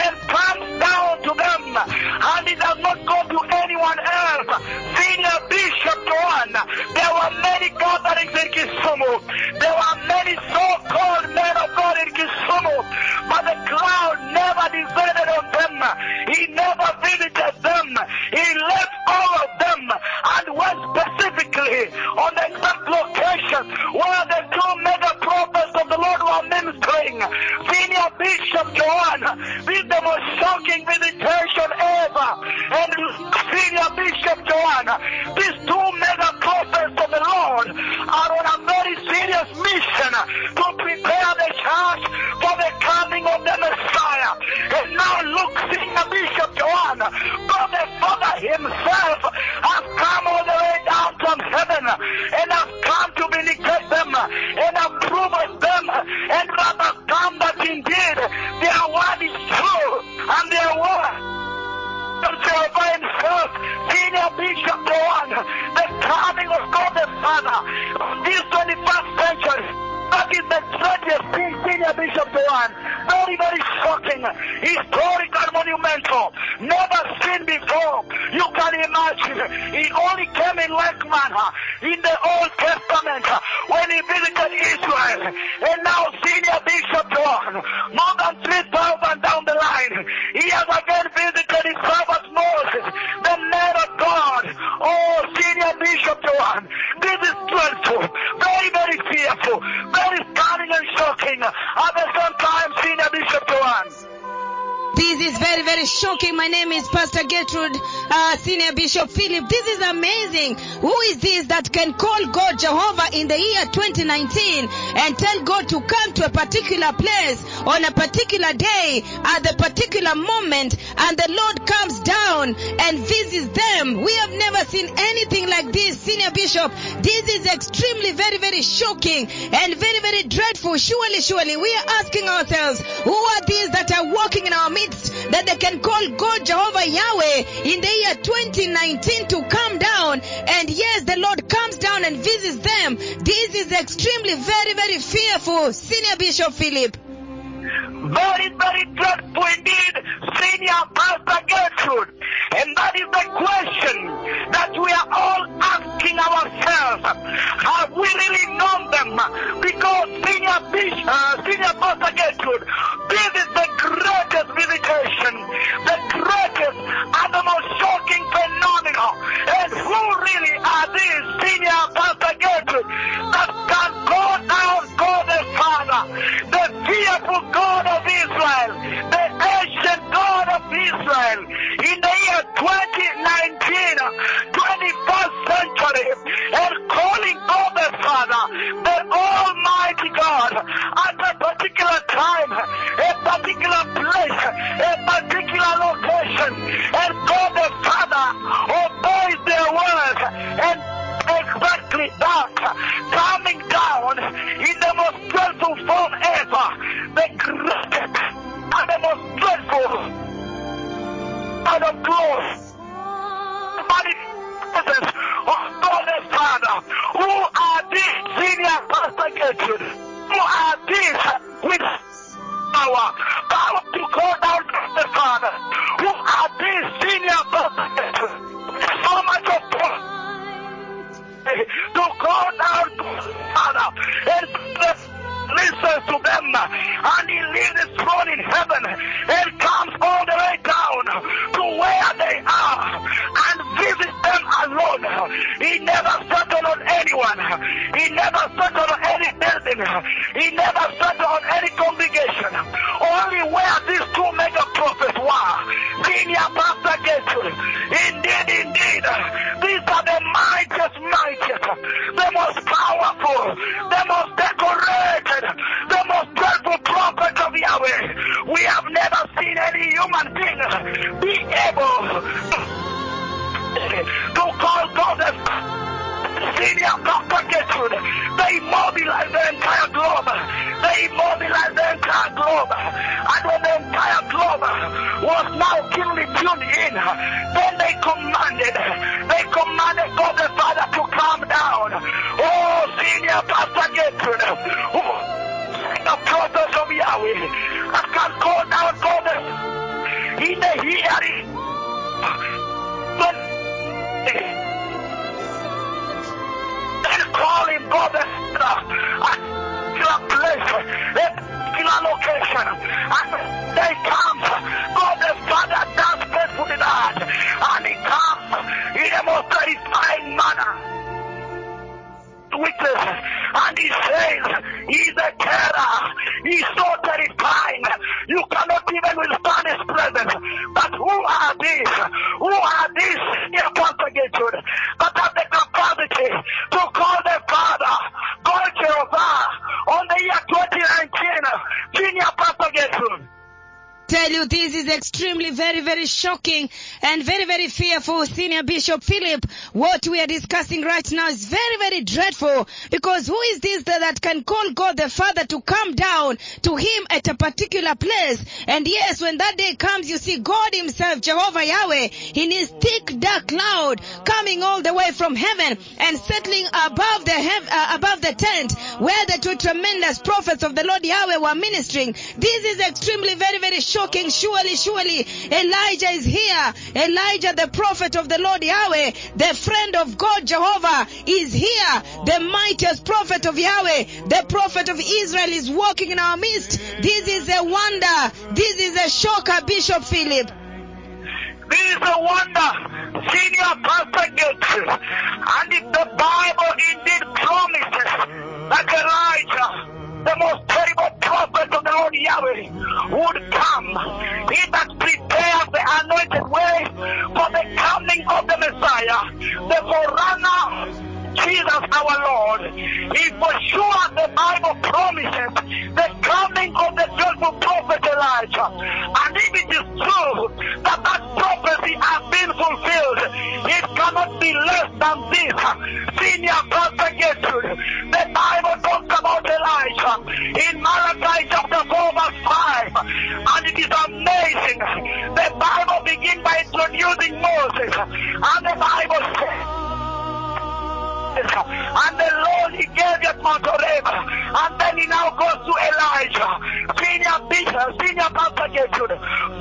and comes down to them and he does not go to anyone else. Senior Bishop there were many gatherings in Kisumu. There were many so-called men of God in Kisumu, but the cloud never descended on them. He never visited them. He left all of them and went specifically on the exact location where the two mega Prophets of the Lord who are ministering. Senior Bishop John, with the most shocking visitation ever. And Senior Bishop John, these two mega prophets of the Lord are on a very serious mission to prepare the church for the coming of the Messiah. And now look, Senior Bishop John, God the Father himself has come all the way down from heaven and has come to vindicate them and approve of them and rather come that indeed their word is true and their word Jehovah himself, Senior Bishop Joan, the coming of God the Father this 21st century. That is the strangest thing, Senior Bishop Joan. Very, very shocking, historical, monumental, never seen before. You can imagine, he only came in like manner. In the Old Testament when he visited Israel. And now, Senior Bishop Joan, more than 3,000 down the line, he has again visited his servant Moses, the man of God. Oh, Senior Bishop Joan, this is dreadful, very, very fearful, very stunning and shocking. At the same time, Senior Bishop Joan. This is very, very shocking. My name is Pastor Gertrude, uh, Senior Bishop Philip. This is amazing. Who is this that can call God Jehovah in the year 2019 and tell God to come to a particular place on a particular day at the particular moment and the Lord comes down and visits them? We have never seen anything like this, Senior Bishop. This is extremely very, very shocking and very, very dreadful. Surely, surely, we are asking ourselves, who are these that are walking in our midst that they can call God Jehovah Yahweh in the year 2019 to come down? And yes, the Lord comes down and visits them. This is extremely very, very fearful, Senior Bishop Philip. Very, very dreadful indeed, Senior Pastor Gertrude. And that is the question that we are all asking ourselves. Have we really known them? Because Senior Bishop, uh, Senior Pastor Gertrude, this is the greatest visitation, the greatest and the most shocking phenomenon. And who really are these Senior Pastor Gertrude that can go down, God the Father, the fearful right now is very, very dreadful because who is this that, that can call God the Father to come down to him at a particular place? And yes, when that day comes, you see God himself, Jehovah Yahweh, in his thick dark cloud coming all the way from heaven and settling above the hev- uh, above the tent where the two tremendous prophets of the Lord Yahweh were ministering. This is extremely very, very shocking. Surely, surely Elijah is here. Elijah, the prophet of the Lord Yahweh, the friend of God Jehovah, is here. The mightiest prophet of Yahweh, the prophet of Israel, is walking in our midst. This is a wonder. This is a shocker, Bishop Philip. This is a wonder. Senior pastor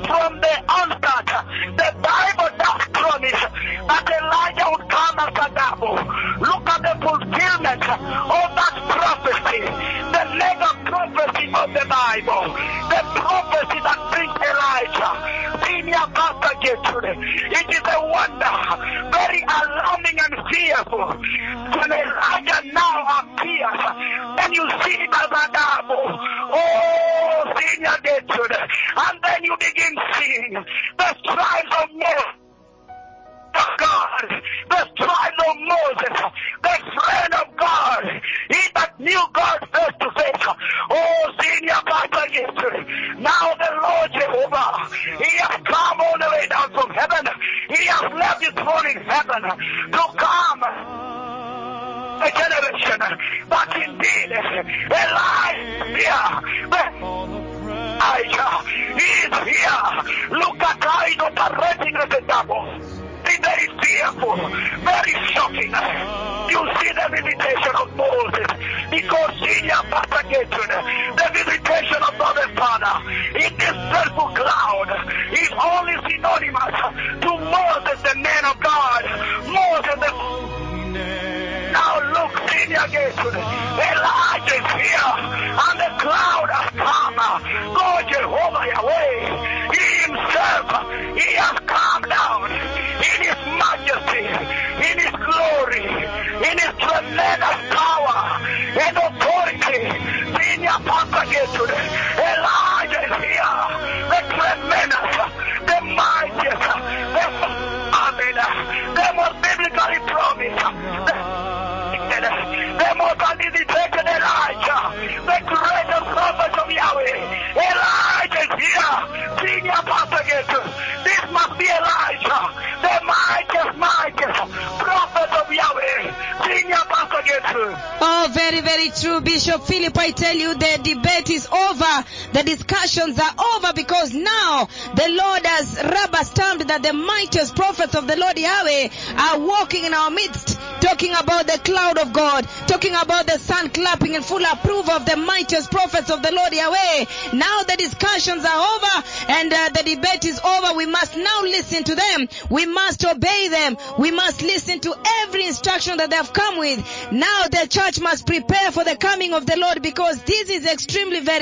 from the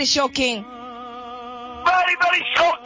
shocking. Very, very shocking.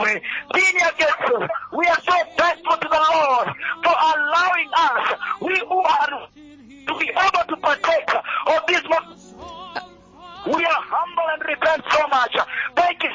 Yahweh. Senior Gertrude, we are so thankful to the Lord for allowing us, we who are to be able to partake of this. We are humble and repent so much. Thank you.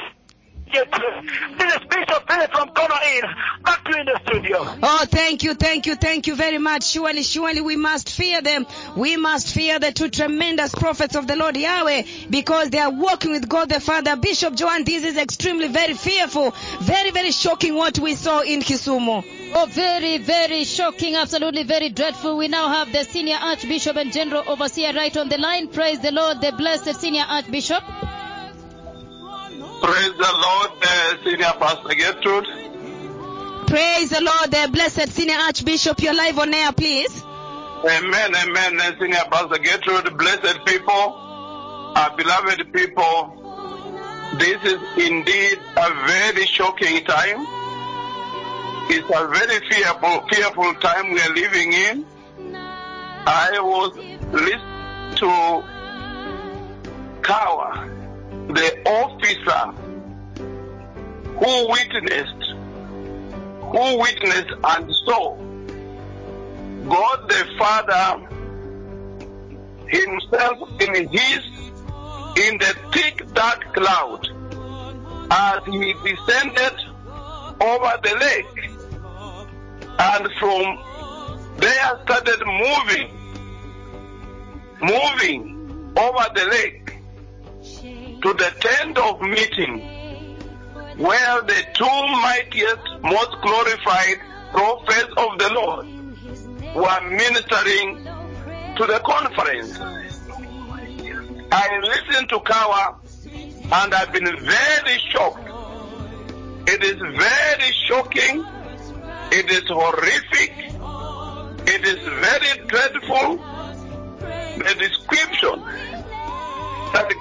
This is Bishop Philip from Corner Inn. Back to you in the studio. Oh, thank you, thank you, thank you very much. Surely, surely we must fear them. We must fear the two tremendous prophets of the Lord Yahweh because they are walking with God the Father. Bishop Joan, this is extremely very fearful, very, very shocking what we saw in Kisumu. Oh, very, very shocking, absolutely very dreadful. We now have the senior archbishop and general overseer right on the line. Praise the Lord, the blessed senior archbishop. Praise the Lord, uh, Senior Pastor Gertrude. Praise the Lord, the blessed senior archbishop. You're live on air, please. Amen, amen, uh, Senior Pastor Gertrude. Blessed people, our beloved people, this is indeed a very shocking time. It's a very fearful, fearful time we are living in. I was listening to Kawa, the officer who witnessed, who witnessed and saw God the Father Himself in His, in the thick dark cloud, as He descended over the lake, and from there started moving, moving over the lake to the tent of meeting, where the two mightiest, most glorified prophets of the Lord were ministering to the conference. I listened to Kawa and I've been very shocked. It is very shocking. It is horrific. It is very dreadful. The description that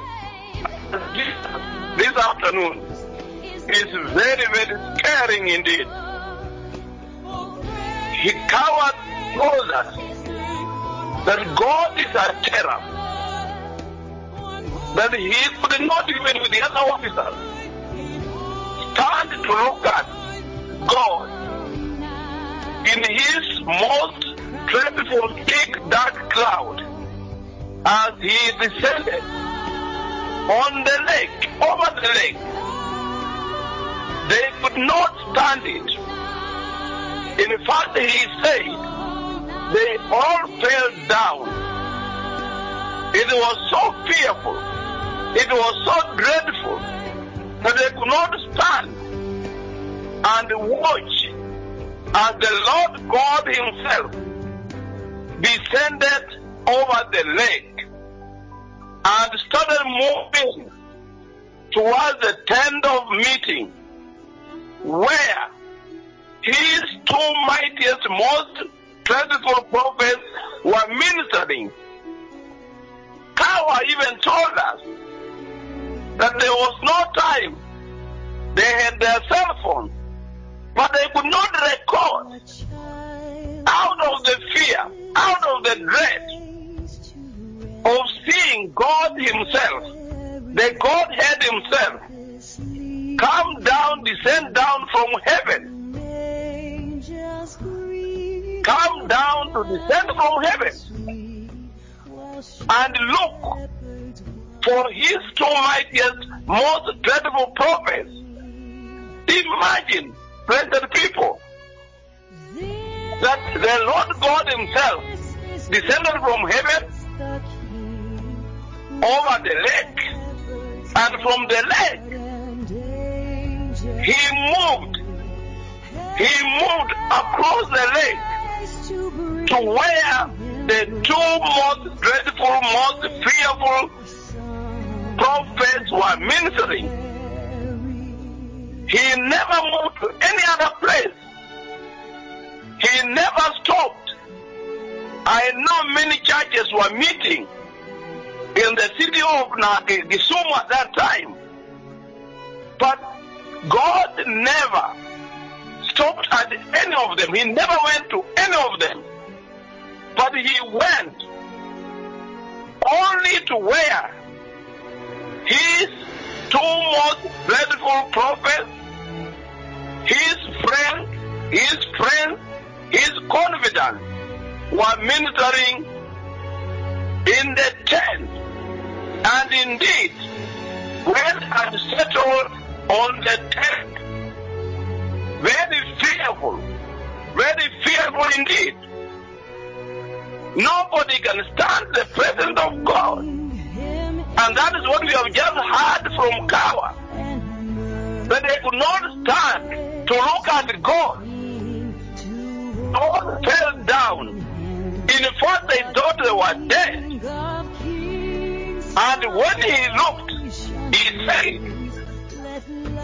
this afternoon is very, very scaring indeed. He covered told us that God is a terror. That he could not even with the other officers stand to look at God in his most dreadful thick dark cloud as he descended on the lake, over the lake. They could not stand it. In fact, he said, they all fell down. It was so fearful, it was so dreadful that they could not stand and watch as the Lord God Himself descended over the lake and started moving towards the tent of meeting where his two mightiest, most dreadful prophets were ministering. Kawa even told us that there was no time. They had their cell phone, but they could not record out of the fear, out of the dread of seeing God Himself, the Godhead Himself, come down, descend down from heaven come down to descend from heaven and look for his two mightiest, most dreadful prophets. Imagine, blessed people, that the Lord God Himself descended from heaven over the lake, and from the lake He moved. He moved across the lake to where the two most dreadful, most fearful prophets were ministering. He never moved to any other place. He never stopped. I know many churches were meeting in the city of Kisumu at that time. But God never stopped at any of them. He never went to any of them. But he went only to where his two most dreadful prophets, his friends, his friends, his confidants were ministering in the tent. And indeed, went and settled on the tent. Very fearful, very fearful indeed. Nobody can stand the presence of God. And that is what we have just heard from Kawa. That they could not stand to look at God. All fell down. In fact, they thought they were dead. And when he looked, he said,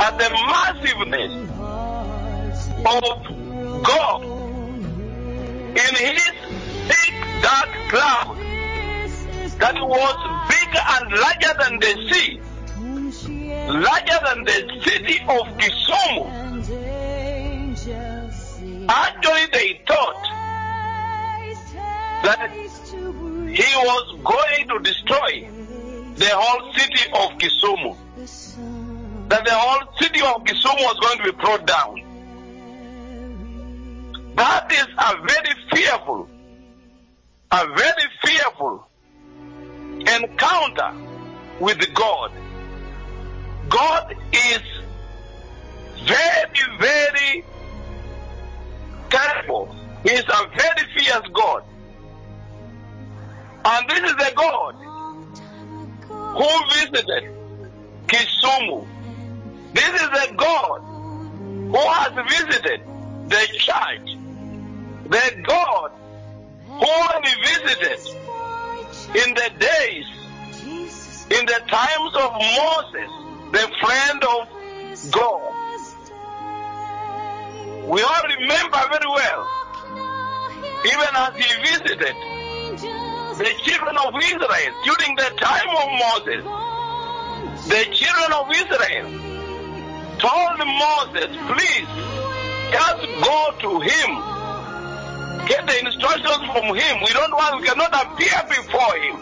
at the massiveness of God in his thick dark cloud that was bigger and larger than the sea, larger than the city of Kisumu. Actually, they thought that he was going to destroy the whole city of Kisumu. That the whole city of Kisumu was going to be brought down. That is a very fearful, a very fearful encounter with God. God is very, very terrible. He is a very fierce God. And this is the God who visited Kisumu. This is the God who has visited the church. The God who visited in the days, in the times of Moses, the friend of God. We all remember very well, even as he visited the children of Israel during the time of Moses. The children of Israel told Moses, please, just go to him. Get the instructions from him. We don't want, we cannot appear before him.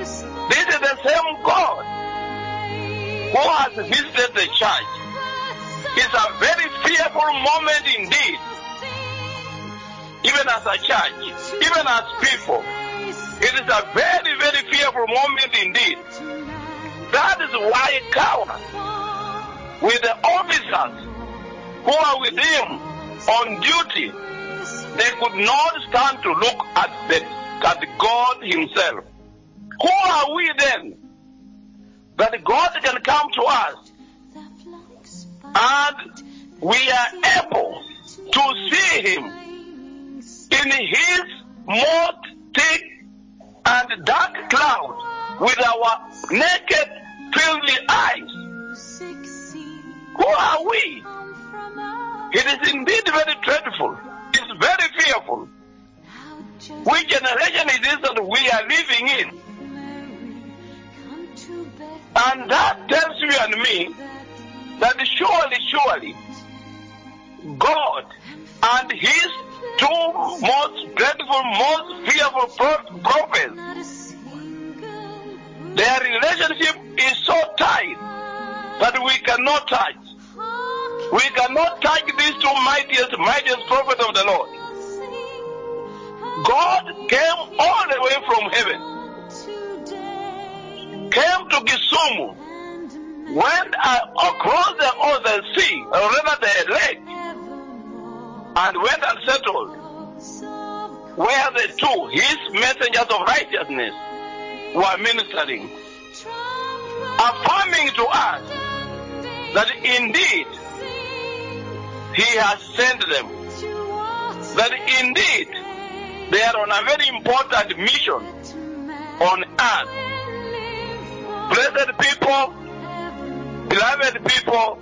This is the same God who has visited the church. It's a very fearful moment indeed. Even as a church, even as people, it is a very, very fearful moment indeed. That is why Kawa, with the officers who are with him on duty, they could not stand to look at the at God Himself. Who are we then that God can come to us and we are able to see Him in His most thick and dark cloud with our naked, filthy eyes? Who are we? It is indeed very dreadful. It's very fearful. Which generation is this that we are living in? And that tells you and me that surely, surely, God and His two most dreadful, most fearful pro- prophets, their relationship is so tight that we cannot touch. We cannot touch these two mightiest, mightiest prophets of the Lord. God came all the way from heaven, came to Kisumu, went across the other sea, or rather the lake, and went and settled where the two, his messengers of righteousness, were ministering, affirming to us that indeed he has sent them. That indeed they are on a very important mission on earth. Blessed people, beloved people,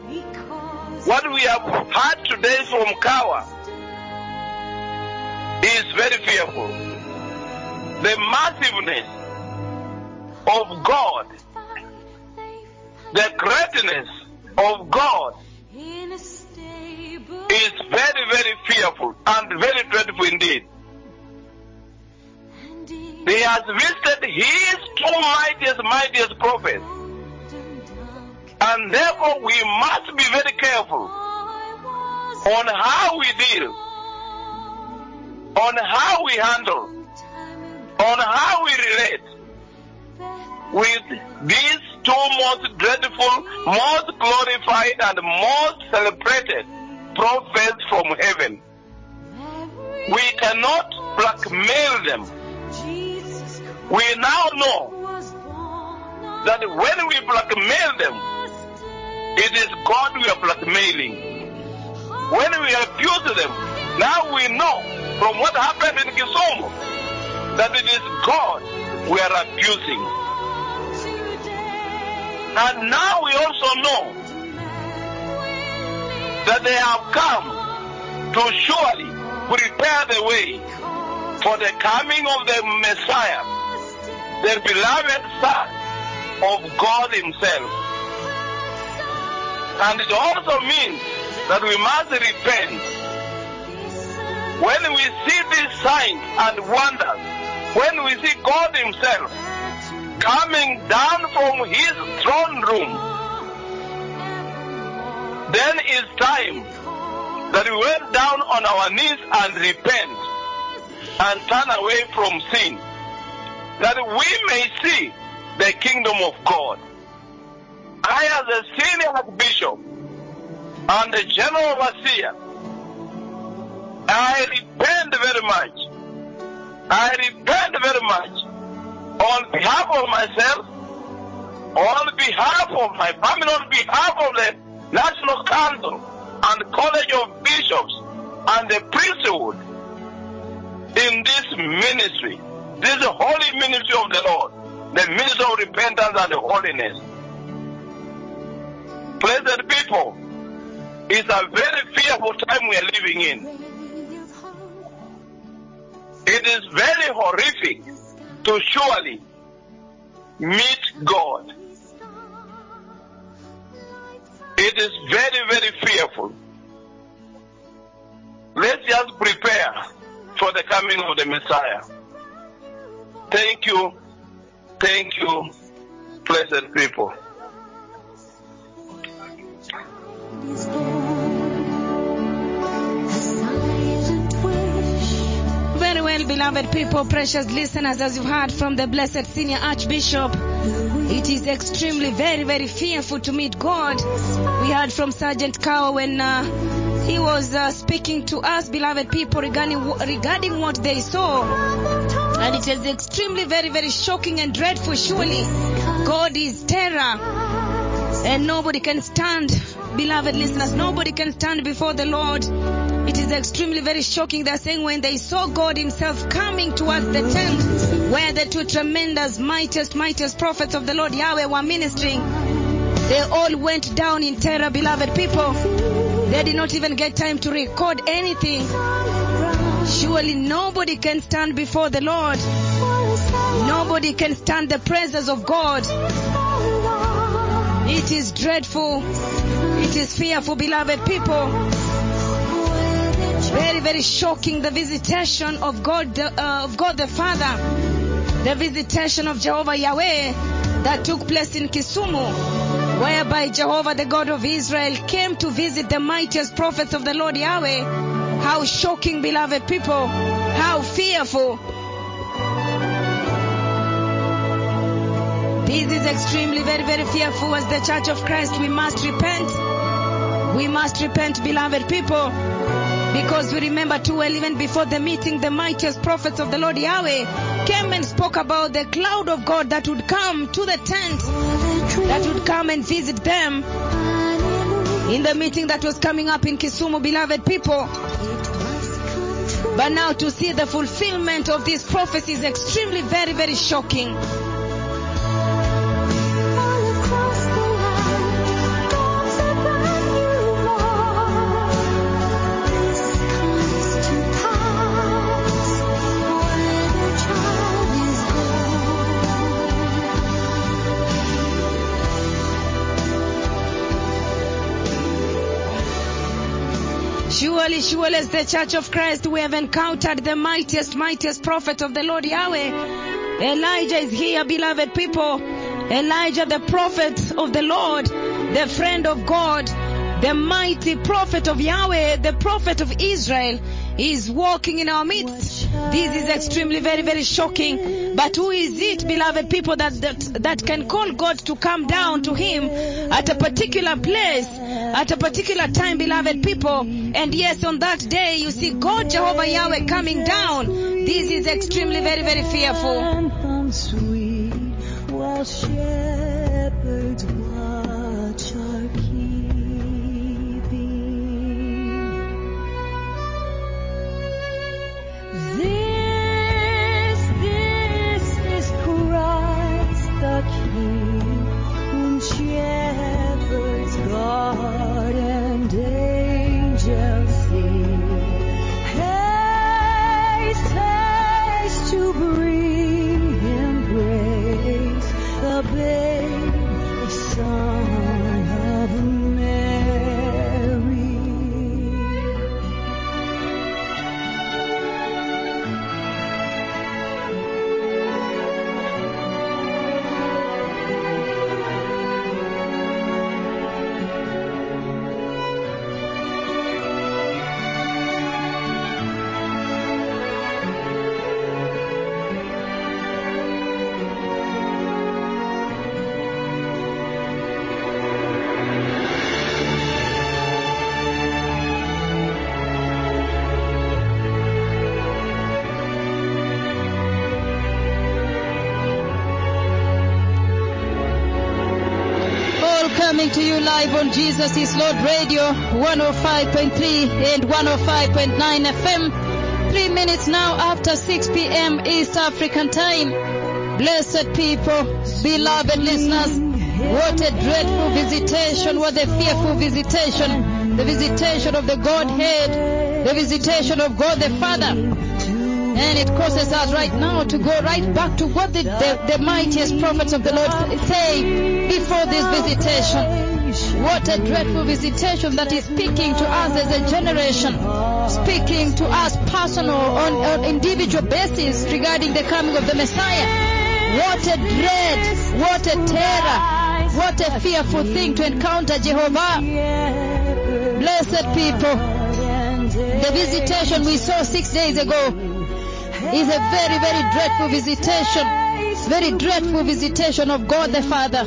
what we have heard today from Kawa is very fearful. The massiveness of God, the greatness of God, is very, very fearful and very dreadful indeed. He has visited his two mightiest, mightiest prophets. And therefore we must be very careful on how we deal, on how we handle, on how we relate with these two most dreadful, most glorified, and most celebrated prophets from heaven. We cannot blackmail them. We now know that when we blackmail them, it is God we are blackmailing. When we abuse them, now we know from what happened in Kisumu that it is God we are abusing. And now we also know that they have come to surely prepare the way for the coming of the Messiah, the beloved Son of God Himself. And it also means that we must repent. When we see these signs and wonders, when we see God Himself coming down from His throne room, then it's time that we went down on our knees and repent and turn away from sin, that we may see the kingdom of God. I, as a senior archbishop and a general overseer, I repent very much. I repent very much on behalf of myself, on behalf of my family, on behalf of the National Council and College of Bishops and the priesthood in this ministry, this holy ministry of the Lord, the ministry of repentance and holiness. Blessed people, it's a very fearful time we are living in. It is very horrific to surely meet God. It is very, very fearful. Let's just prepare for the coming of the Messiah. Thank you. Thank you, blessed people. Very well, beloved people, precious listeners, as you've heard from the blessed senior archbishop, it is extremely, very, very fearful to meet God. We heard from Sergeant Kawa when uh, he was uh, speaking to us, beloved people, regarding regarding what they saw, and it is extremely, very, very shocking and dreadful. Surely, God is terror, and nobody can stand, beloved listeners. Nobody can stand before the Lord. It is extremely very shocking. They're saying when they saw God Himself coming towards the tent where the two tremendous, mightiest, mightiest prophets of the Lord Yahweh were ministering, they all went down in terror, beloved people. They did not even get time to record anything. Surely nobody can stand before the Lord. Nobody can stand the presence of God. It is dreadful. It is fearful, beloved people very very shocking the visitation of god uh, of god the father the visitation of jehovah yahweh that took place in kisumu whereby jehovah the god of israel came to visit the mightiest prophets of the lord yahweh. How shocking beloved people. How fearful. This is extremely very very fearful. As the church of christ we must repent. We must repent beloved people because we remember too well, even before the meeting, the mightiest prophets of the Lord Yahweh came and spoke about the cloud of God that would come to the tent, that would come and visit them in the meeting that was coming up in Kisumu, beloved people. But now to see the fulfillment of these prophecies is extremely very, very shocking. Surely, as the Church of Christ, we have encountered the mightiest, mightiest prophet of the Lord Yahweh. Elijah is here, beloved people. Elijah, the prophet of the Lord, the friend of God, the mighty prophet of Yahweh, the prophet of Israel, is walking in our midst. This is extremely very, very shocking. But who is it, beloved people, that, that, that can call God to come down to him at a particular place, at a particular time, beloved people? And yes, on that day, you see God Jehovah Yahweh coming down. This is extremely very, very fearful. Radio 105.3 and 105.9 FM. Three minutes now after 6 p.m. East African time. Blessed people, beloved listeners, what a dreadful visitation, what a fearful visitation. The visitation of the Godhead, the visitation of God the Father. And it causes us right now to go right back to what the, the, the mightiest prophets of the Lord say before this visitation. What a dreadful visitation that is speaking to us as a generation, speaking to us personal, on on individual basis regarding the coming of the Messiah. What a dread, what a terror, what a fearful thing to encounter Jehovah. Blessed people, the visitation we saw six days ago is a very, very dreadful visitation. Very dreadful visitation of God the Father.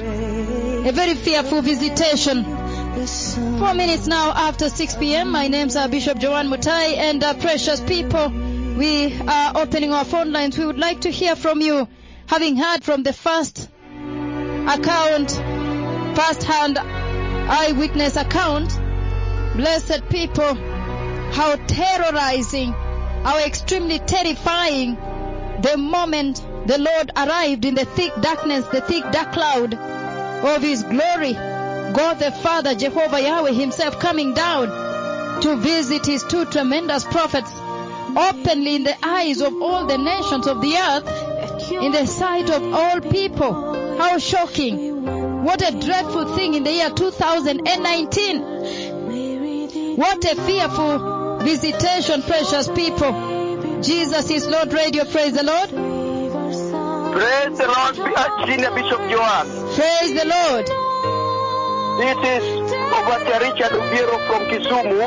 A very fearful visitation. Four minutes now after 6 p.m. My name's uh, Bishop Joanne Mutai and uh, precious people. We are opening our phone lines. We would like to hear from you, having heard from the first account, first-hand eyewitness account. Blessed people, how terrorizing, how extremely terrifying the moment the Lord arrived in the thick darkness, the thick dark cloud of His glory. God the Father, Jehovah Yahweh Himself coming down to visit His two tremendous prophets openly in the eyes of all the nations of the earth, in the sight of all people. How shocking. What a dreadful thing in the year 2019. What a fearful visitation, precious people. Jesus is Lord Radio. Praise the Lord. Praise the Lord, Senior Bishop Joan. Praise the Lord. This is Overseer Richard Obiero from Kisumu.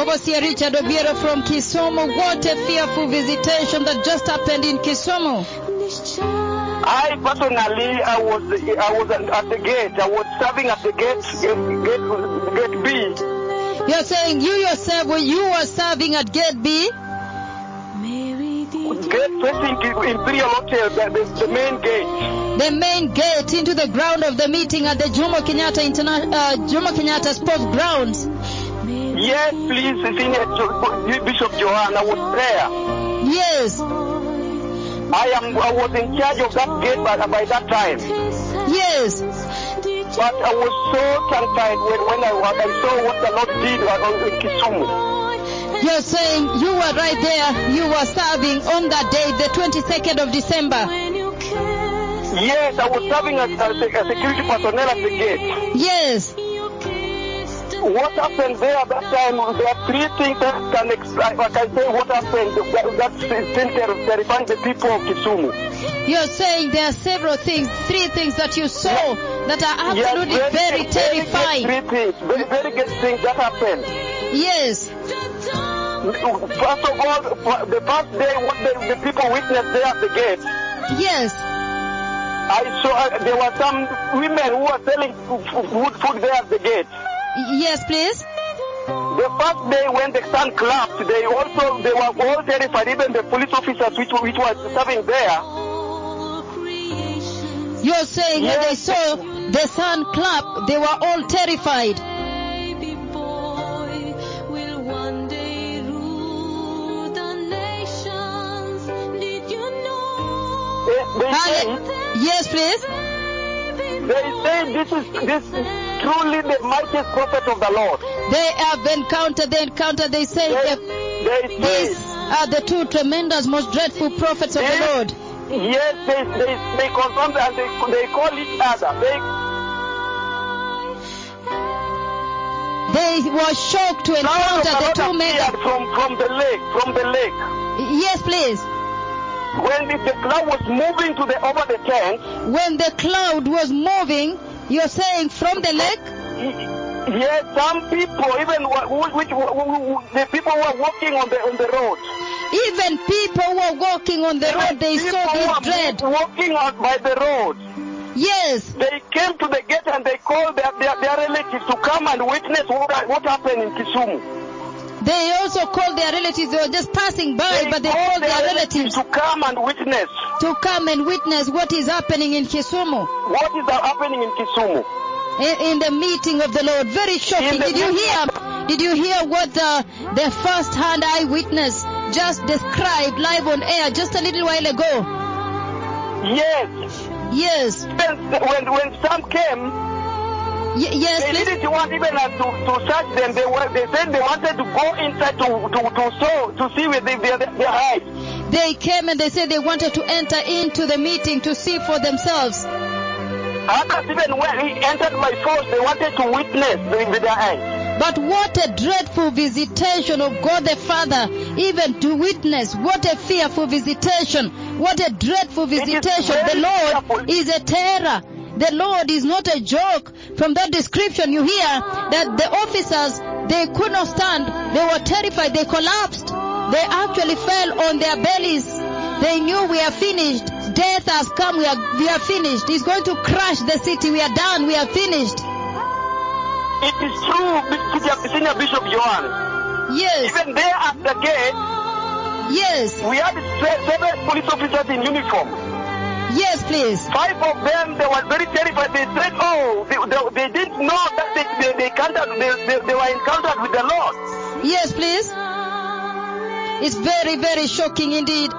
Overseer Richard Obiero from Kisumu. What a fearful visitation that just happened in Kisumu. I personally, I was, I was at the gate. I was serving at the gate, gate, gate B. You're saying you yourself, when you were serving at Gate B, Gate facing Imperial Hotel, the, the, the main gate. the main gate into the ground of the meeting at the Jomo Kenyatta Interna- uh, Jomo Kenyatta Sports Grounds. Yes, please, Senior Bishop Joan, I was there. Yes, I am, I was in charge of that gate by, by that time. yes. But I was so terrified when, when I, was- I saw what the Lord did in Kisumu. You're saying you were right there. You were serving on that day, the 22nd of December. Yes, I was serving as, as, a- security personnel at the gate. Yes. what happened there at that time, there are three things that can explain. I I can say what happened that, that's still ter- terrifying the people of Kisumu. You're saying there are several things, three things that you saw that are absolutely yes, very good- terrifying. Very good three things, very, very good things that happened. Yes. First of all, the first day, what the, the people witnessed there at the gate, Yes. I saw uh, there were some women who were selling food, food, food there at the gate. Yes, please. The first day when the sun clapped, they also they were all terrified. Even the police officers which which were serving there, You're saying when they Yes. saw the sun clap, they were all terrified. Baby boy will one they, they say yes, please. they say this is this truly the mightiest prophet of the Lord. They have encountered, they encountered, they say They, they these say are the two tremendous, most dreadful prophets of the Lord. yes, they they they confirm and they they call each other. They They were shocked to encounter the two men. from from the lake from the lake. Yes, please. When the, the cloud was moving to the over the tent, When the cloud was moving, you're saying from the lake? Yes, some people, even which the people were walking on the on the road, Even people were walking on the road, they saw this dread. walking out by the road, Yes. they came to the gate and they called their, their, their relatives to come and witness what, what happened in Kisumu. They also called their relatives. They were just passing by, They but they called called their relatives to come and witness to come and witness what is happening in Kisumu what is happening in Kisumu. in, in the meeting of the Lord. Very shocking. Did you hear? Did you hear what uh, the the first-hand eyewitness just described live on air just a little while ago? Yes, Yes. when when, when some came, Y- yes, they please. didn't want even uh, to, to search them. They were they said they wanted to go inside to to to saw to see with their their, their eyes. They came and they said they wanted to enter into the meeting to see for themselves. Others even when he entered by force, they wanted to witness with their eyes. But what a dreadful visitation of God the Father, even to witness. What a fearful visitation. What a dreadful visitation. The Lord fearful. is a terror. The Lord is not a joke. From that description, you hear that the officers, they could not stand. They were terrified. They collapsed. They actually fell on their bellies. They knew we are finished. Death has come. We are, we are finished. It's going to crush the city. We are done. We are finished. It is true, Senior Bishop Johan. Yes. Even there at the gate, Yes. we had se- seven police officers in uniform. Yes, please. Five of them, they were very terrified. They said, oh, they, they, they didn't know that they, they, they, encountered, they, they, they were encountered with the Lord. Yes, please. It's very, very shocking indeed.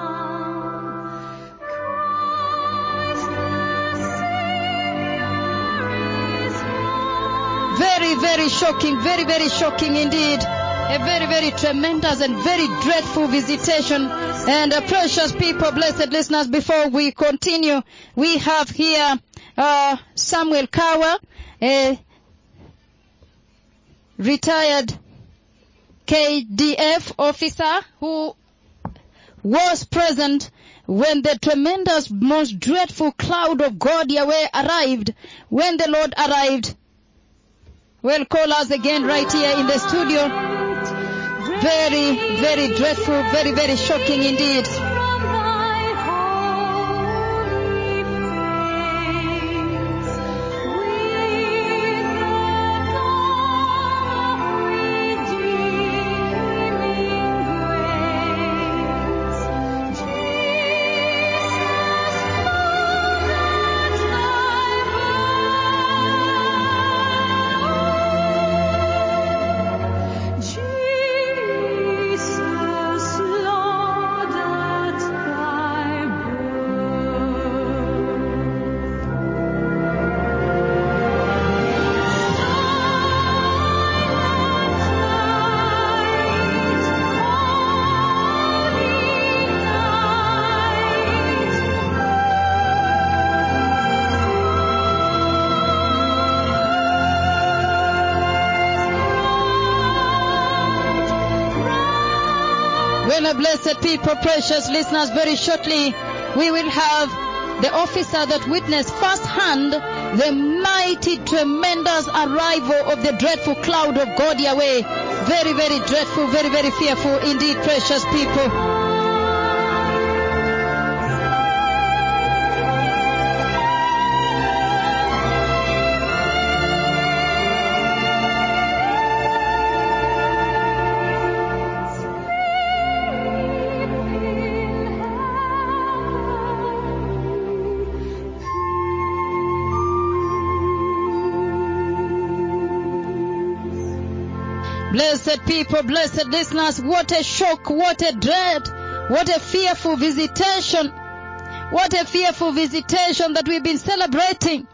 Very, very shocking. Very, very shocking indeed. A very, very tremendous and very dreadful visitation. And uh, precious people, blessed listeners, before we continue, we have here uh, Samuel Kawa, a retired KDF officer who was present when the tremendous, most dreadful cloud of God Yahweh arrived, when the Lord arrived. Well, call us again right here in the studio. Very, very dreadful, very, very shocking indeed. People, precious listeners, very shortly we will have the officer that witnessed firsthand the mighty, tremendous arrival of the dreadful cloud of God Yahweh. Very, very dreadful, very, very fearful indeed, precious people. Blessed people, blessed listeners, what a shock, what a dread, what a fearful visitation, what a fearful visitation that we've been celebrating.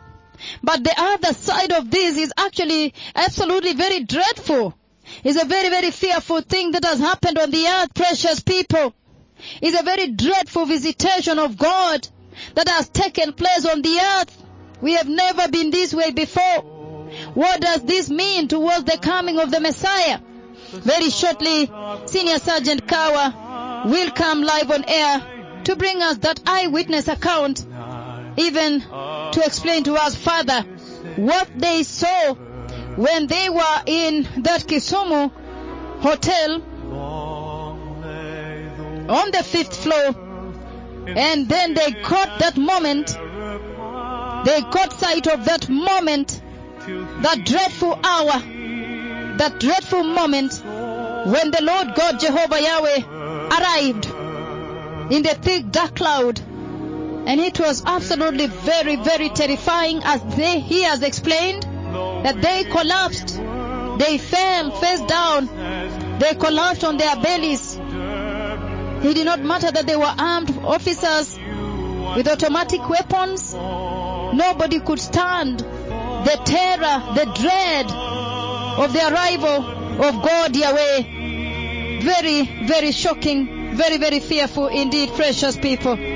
But the other side of this is actually absolutely very dreadful. It's a very, very fearful thing that has happened on the earth, precious people. It's a very dreadful visitation of God that has taken place on the earth. We have never been this way before. What does this mean towards the coming of the Messiah? Very shortly, Senior Sergeant Kawa will come live on air to bring us that eyewitness account, even to explain to us further what they saw when they were in that Kisumu hotel on the fifth floor. And then they caught that moment. They caught sight of that moment that dreadful hour that dreadful moment when the lord god jehovah yahweh arrived in the thick dark cloud. And it was absolutely very very terrifying as they he has explained that they collapsed. They fell face down. They collapsed on their bellies. It did not matter that they were armed officers with automatic weapons. Nobody could stand the terror, the dread of the arrival of God Yahweh. Very, very shocking, very, very fearful indeed, precious people.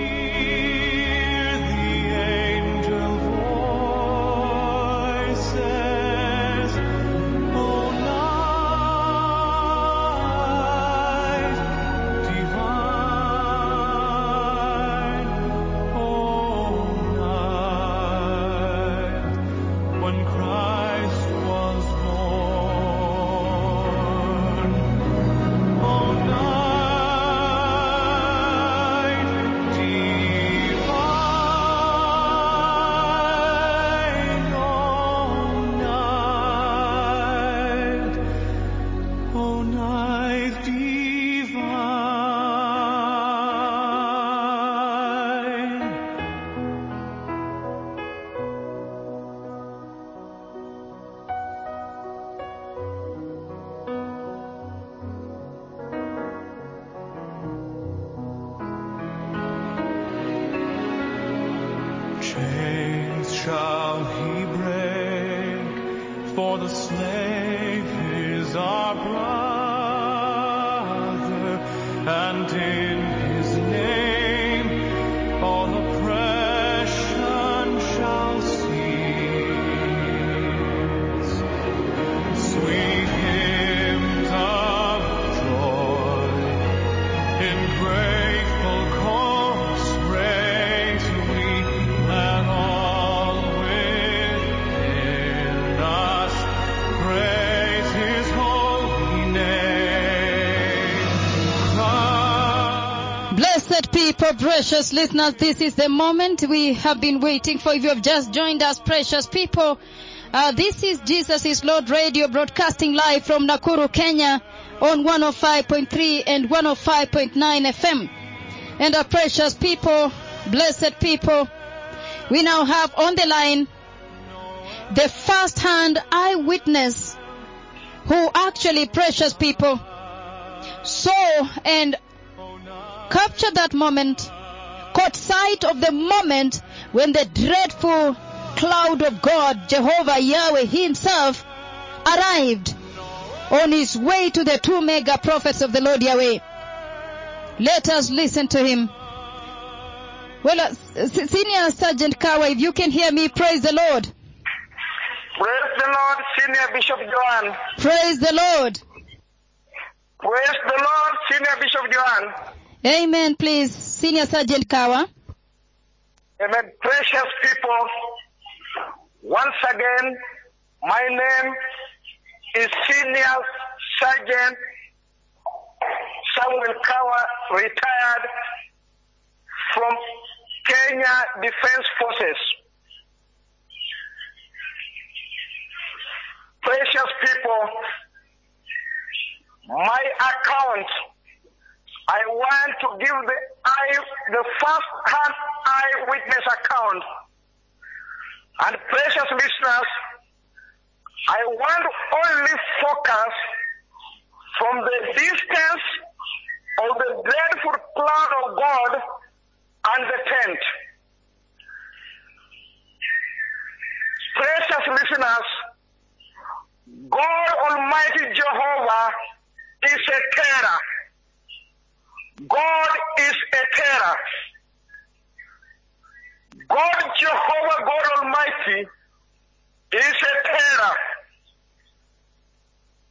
Precious listeners, this is the moment we have been waiting for. If you have just joined us, precious people, uh, this is Jesus is Lord Radio broadcasting live from Nakuru, Kenya on 105.3 and 105.9 FM. And our precious people, blessed people, we now have on the line the first-hand eyewitness who actually, precious people, saw and captured that moment, caught sight of the moment when the dreadful cloud of God, Jehovah Yahweh himself, arrived on his way to the two mega prophets of the Lord Yahweh. Let us listen to him. Well, uh, Senior Sergeant Kawa, if you can hear me, praise the Lord. Praise the Lord, Senior Bishop Joan. Praise the Lord. Praise the Lord, Senior Bishop Joan. Amen, please. Senior Sergeant Kawa. Amen. Precious people, once again, my name is Senior Sergeant Samuel Kawa, retired from Kenya Defense Forces. Precious people, my account, I want to give the eye, the first hand eyewitness account. And precious listeners, I want only focus from the distance of the dreadful cloud of God and the tent. Precious listeners, God Almighty Jehovah is a terror. God is a terror. God Jehovah, God Almighty is a terror.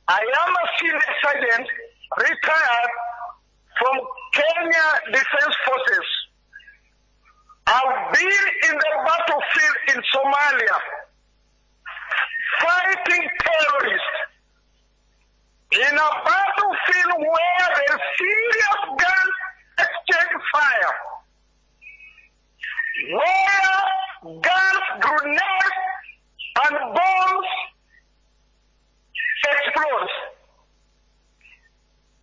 I am a senior sergeant retired from Kenya Defense Forces. I've been in the battlefield in Somalia fighting terrorists in a battlefield where there's serious gun exchange fire, where guns, grenades, and bombs explode.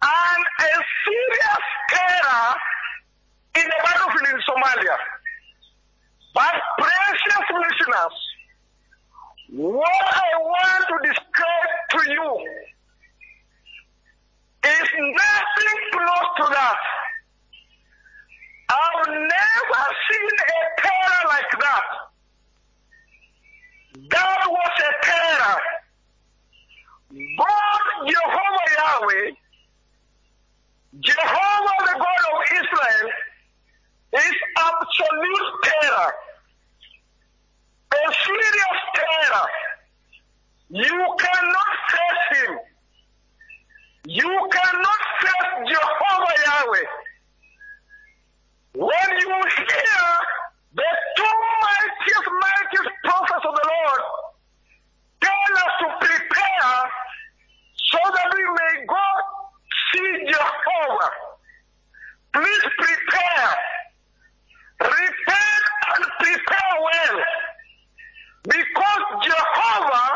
And a serious terror in the battlefield in Somalia. But precious listeners, what I want to describe to you is nothing close to that. I've never seen a terror like that. That was a terror. God Jehovah Yahweh, Jehovah the God of Israel, is absolute terror. A serious terror. You cannot face him. You cannot face Jehovah Yahweh. When you hear the two mightiest, mightiest prophets of the Lord tell us to prepare so that we may go see Jehovah. Please prepare. Repent and prepare well. Because Jehovah,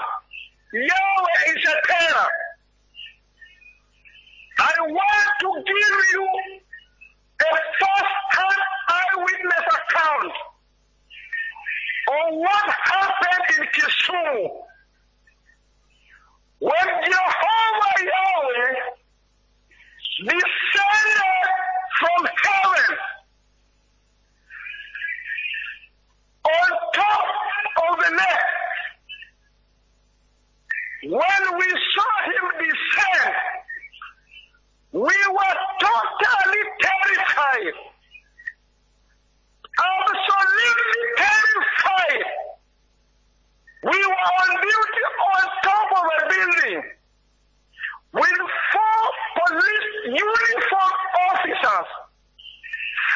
Yahweh is a terror. I want to give you a first-hand eyewitness account of what happened in Kisumu when Jehovah Yahweh descended from heaven on top of the net. When we saw him descend, we were totally terrified. Absolutely terrified. We were on duty on top of a building with four police uniform officers.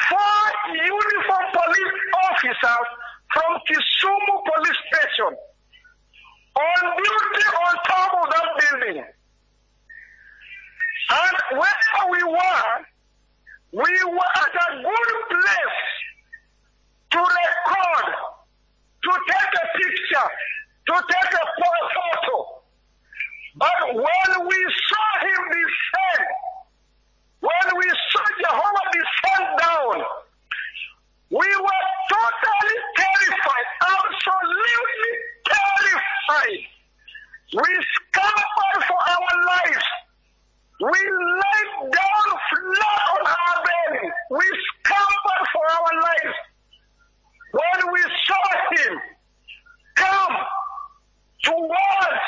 Four uniform police officers from Kisumu police station on duty on top of that building. And where we were, we were at a good place to record, to take a picture, to take a photo. But when we saw him descend, when we saw Jehovah descend down, we were totally terrified, absolutely terrified. We scampered for our lives. We laid down flat on our belly. We scampered for our lives. When we saw him come towards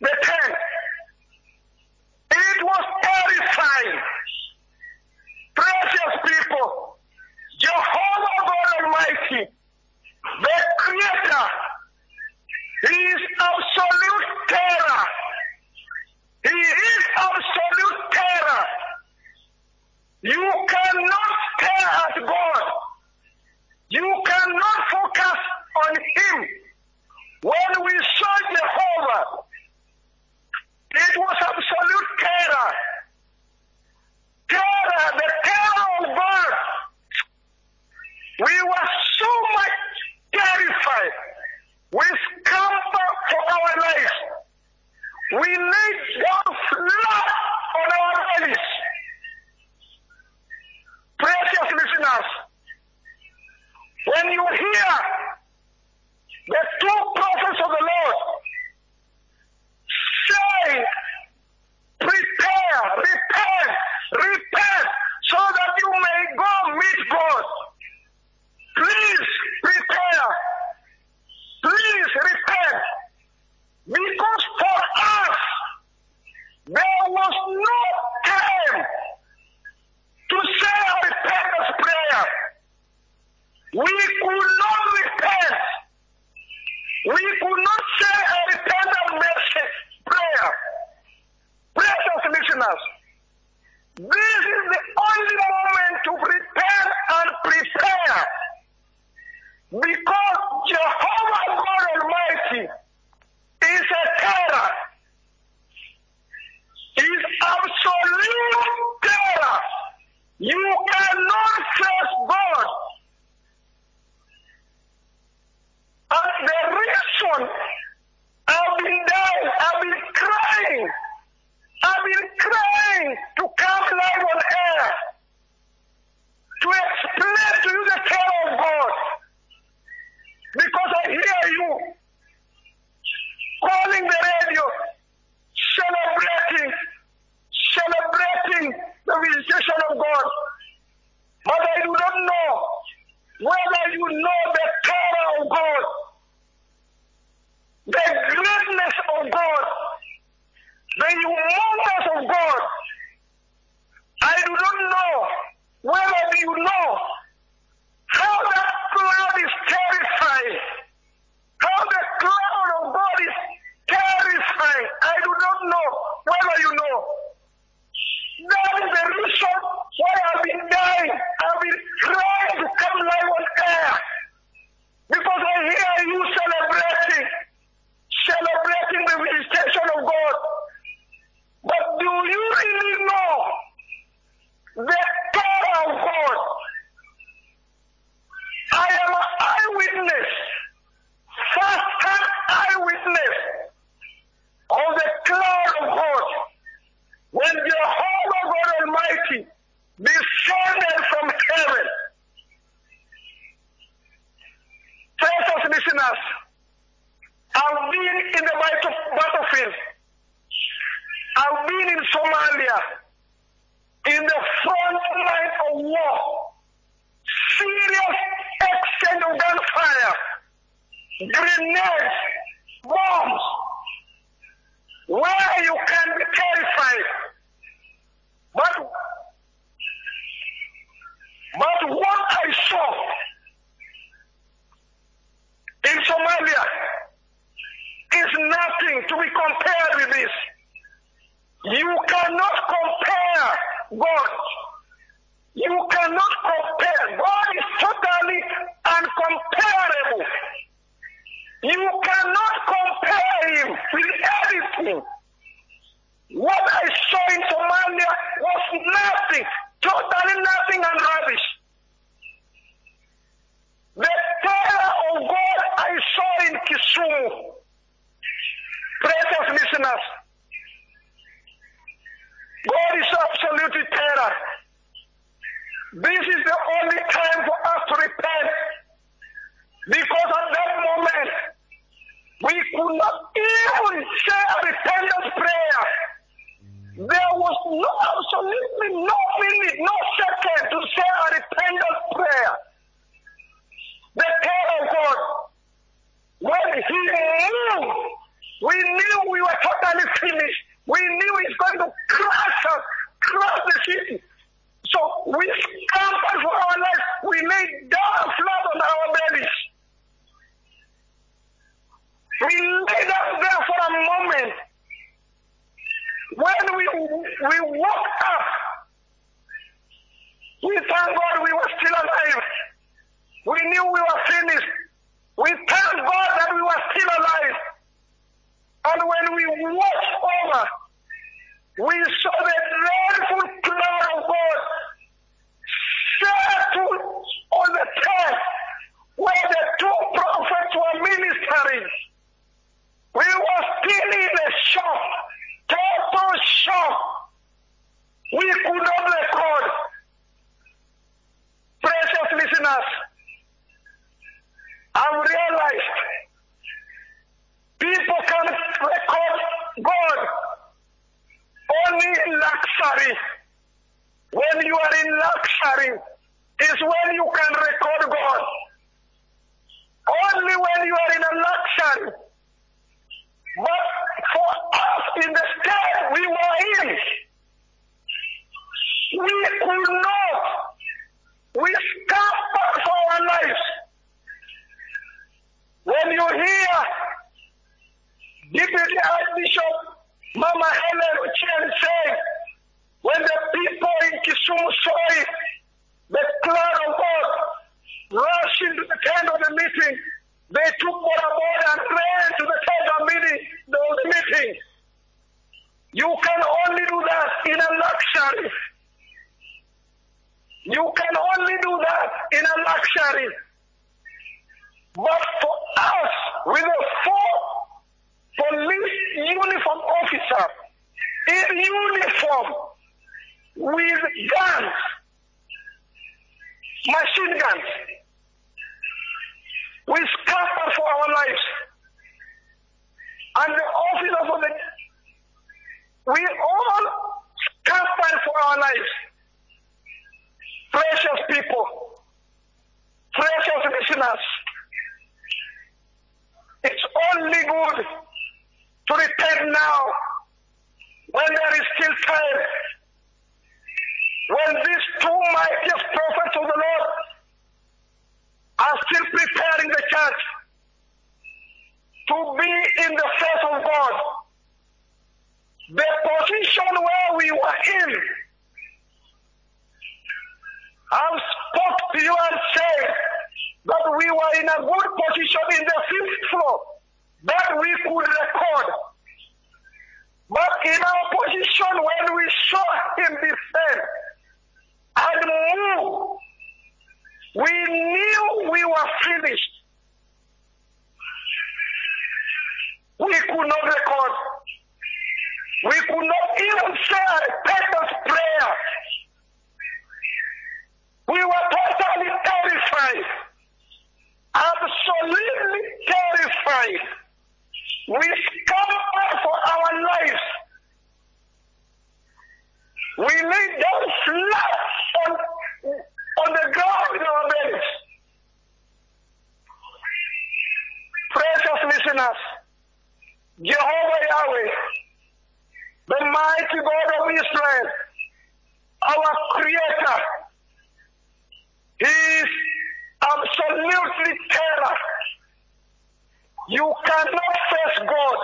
the tent, it was terrifying. Precious people, Jehovah God Almighty, the Creator, He is absolute terror. He is absolute. You cannot stare at God. You cannot focus on Him. When we saw Jehovah, it was absolute terror. Terror, the terror of God. We were so much terrified. We scampered for our lives. We laid down flat on our bellies. Listeners, when you hear the two prophets of the Lord say, prepare, repent, repent, so that you may go meet God. Please prepare. Please repent. Because for us, there was no time to say a repentance prayer. We could not repent. We could not say a repentant message prayer. Precious listeners, this is the only moment to repent and prepare. Because Jehovah God Almighty is a terror. Is absolute terror. You cannot face God. And the reason I've been dying, I've been crying, I've been crying to come live on air to explain to you the terror of God. Because I hear you calling the radio, celebrating, celebrating the visitation of God. But I do not know whether you know the terror of God, the greatness of God, the humongous of God. I do not know whether you know how that cloud is terrifying. How the cloud of God is terrifying. I do not know whether you know. That is the reason why I've been dying. I've been trying to come live on air. Because I hear you celebrating, celebrating the visitation of God. But do you really know the power of God? I am an eyewitness, first-hand eyewitness of the cloud of God. When Jehovah God Almighty descended from heaven. Precious listeners, been in the battle- battlefield. I've been in Somalia, in the front line of war serious exchange of gunfire, grenades, bombs, where you can be terrified. But, but what I saw in Somalia is nothing to be compared with this. You cannot compare God you cannot compare. God is totally uncomparable. You cannot compare him with anything. What I saw in Somalia was nothing, totally nothing and rubbish. The terror of God I saw in Kisumu. Precious listeners, God is absolutely terror. This is the only time for us to repent. Because at that moment, we could not even say a repentance prayer. There was no, absolutely no minute, no second to say a repentance prayer. The terror of God, when He moved, we knew we were totally finished. We knew He's going to crush us, crush the city. So we scampered for our lives. We laid down flat on our bellies. We laid down there for a moment. When we we woke up, we thank God we were still alive. We knew we were finished. We thank God that we were still alive. And when we watched over, we saw the dreadful cloud of God settle on the tent where the two prophets were ministering. We were still in a shock. shocked. We could not record. Precious listeners, I've realized people can record God only in luxury. When you are in luxury is when you can record God. Only when you are in a luxury. But for us in the state we were in, we could not. We scampered for our lives. When you hear Deputy Archbishop Mama Helen Ochieng say, when the people in Kisumu saw it, the cloud of God rushed into the tent of the meeting. They took Bodaboda and ran to the tent of meeting, the, meeting. You can only do that in a luxury. You can only do that in a luxury. But for us, with a four police uniform officer in uniform with guns, machine guns, we scamper for our lives. And the officers of the we all scamper for our lives. Precious people, precious listeners, it's only good to repent now when there is still time. When these two mightiest prophets of the Lord are still preparing the church to be in the face of God. The position where we were in, I've spoke to you and said that we were in a good position in the fifth floor that we could record. But in our position when we saw him descend and move, we knew we were finished. We could not record. We could not even say a repentance prayer. We were totally terrified. Absolutely terrified. We scampered for our lives. We lay down flat on, on the ground in our beds. Precious listeners, Jehovah Yahweh, the mighty God of Israel, our Creator, He is absolutely terror. You cannot face God.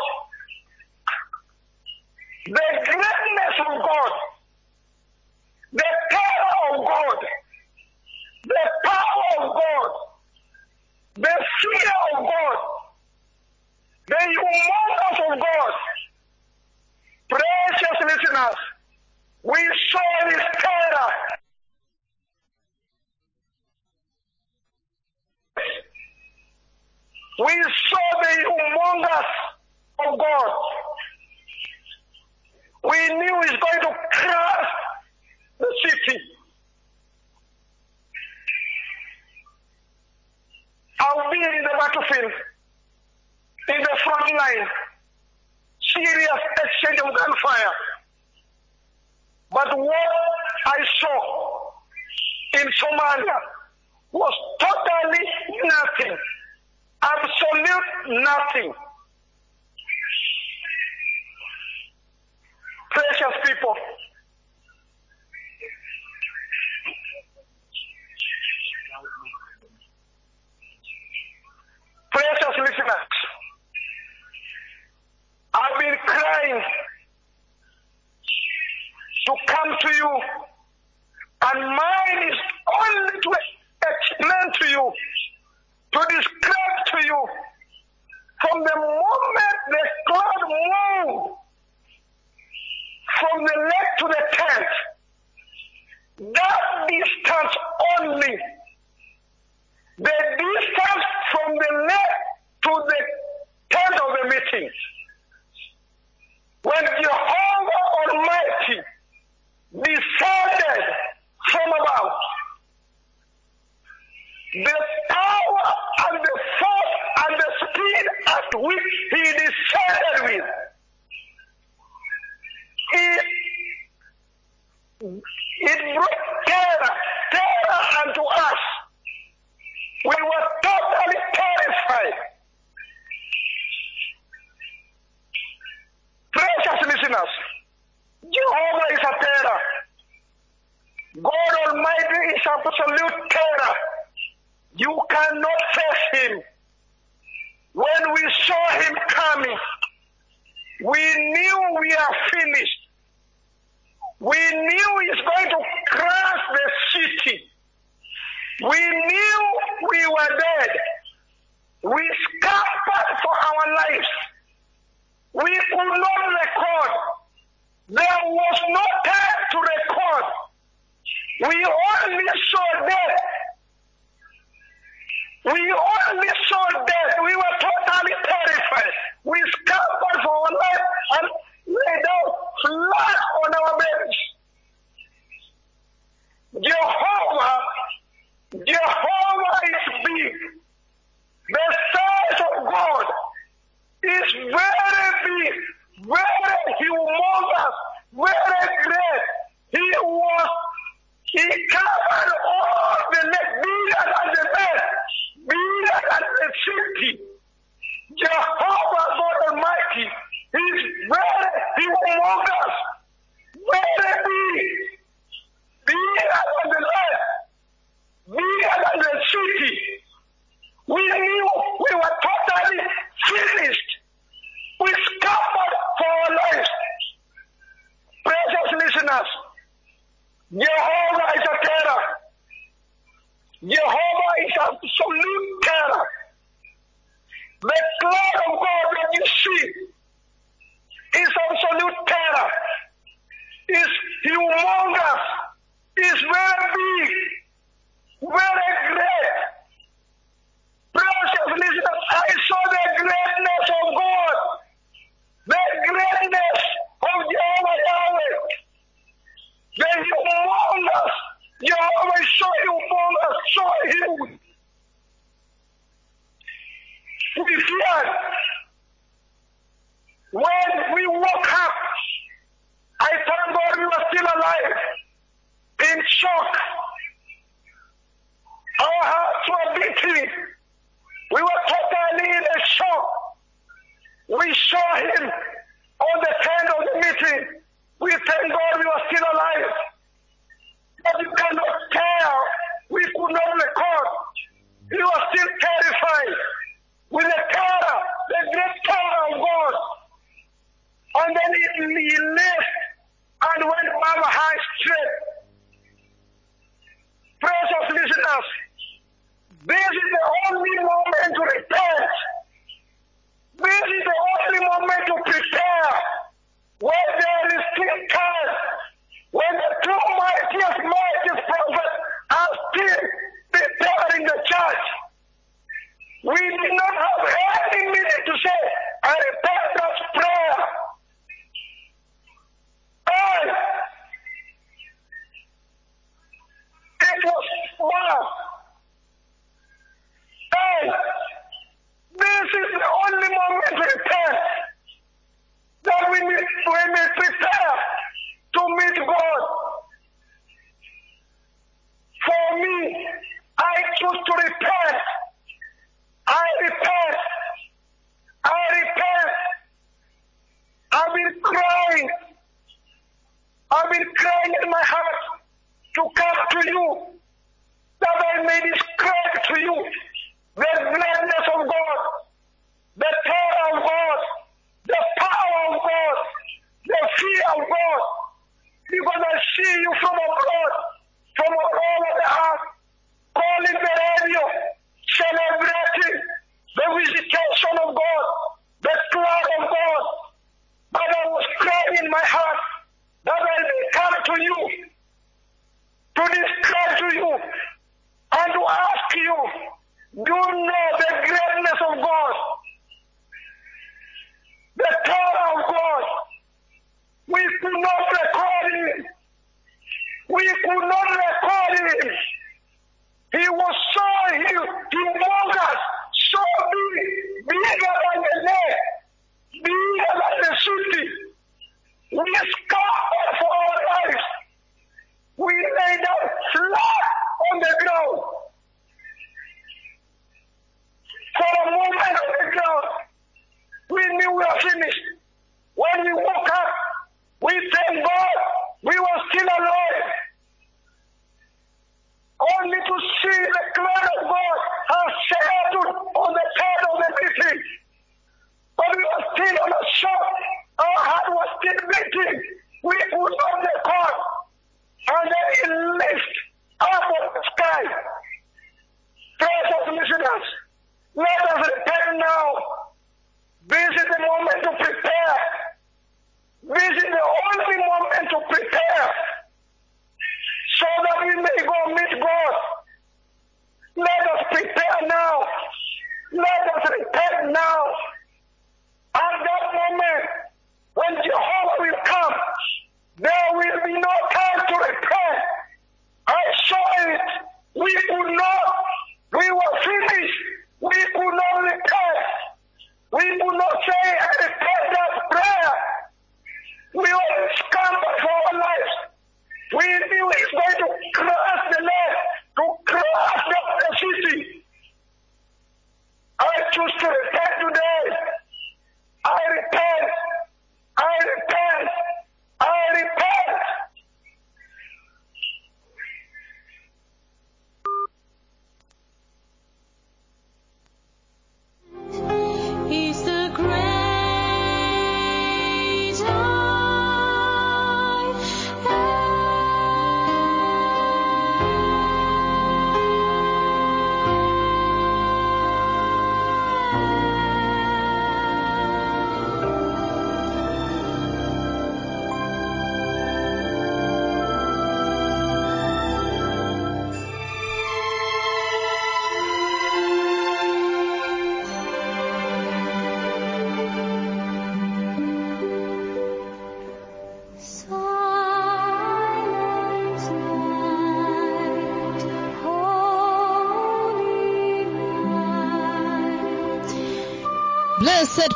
The greatness of God, the terror of God, the power of God, the fear of God, the humongous of God. Precious listeners, we saw His terror. We saw the humongous of God. We knew He's going to crush the city. I've been in the battlefield, in the front line, serious exchange of gunfire. But what I saw in Somalia was totally nothing. Absolute nothing. Precious people. Precious listeners. I've been crying to come to you, and mine is only to explain to you, to describe to you from the moment the cloud moved from the leg to the tent, that distance only, the distance from the leg to the tent of the meeting, when Jehovah Almighty descended from above, the power and the force and the speed at which he descended with. It, it brought terror, terror unto us. We were totally terrified. Precious listeners, Jehovah is a terror. God Almighty is absolute terror. You cannot face him. When we saw him coming, we knew we are finished. We knew he's going to crush the city. We knew we were dead. We scampered for our lives. We could not record. There was no time to record. We only saw death we only saw death. We were totally terrified. We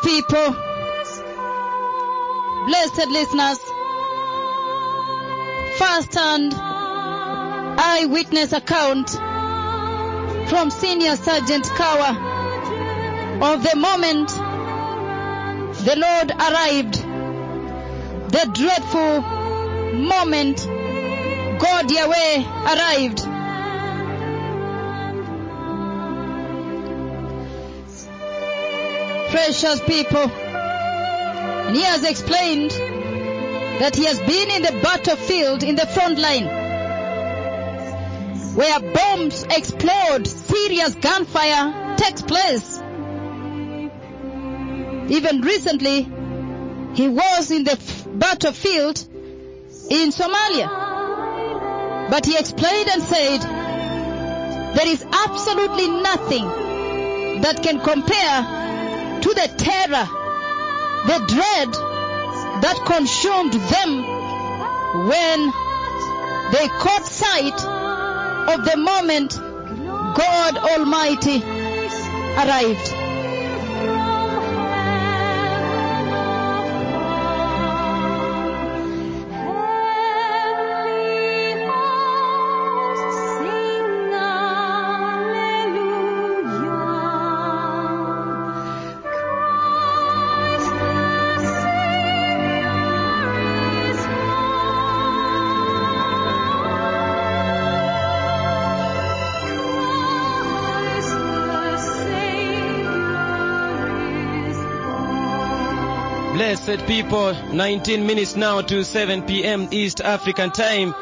people, blessed listeners, first hand eyewitness account from Senior Sergeant Kawa. Of the moment the Lord arrived, the dreadful moment God Yahweh arrived. Precious people, and he has explained that he has been in the battlefield in the front line where bombs explode, serious gunfire takes place. Even recently, he was in the battlefield in Somalia. But he explained and said, there is absolutely nothing that can compare to the terror, the dread that consumed them when they caught sight of the moment God Almighty arrived. Blessed people, 19 minutes now to 7 p.m. East African time.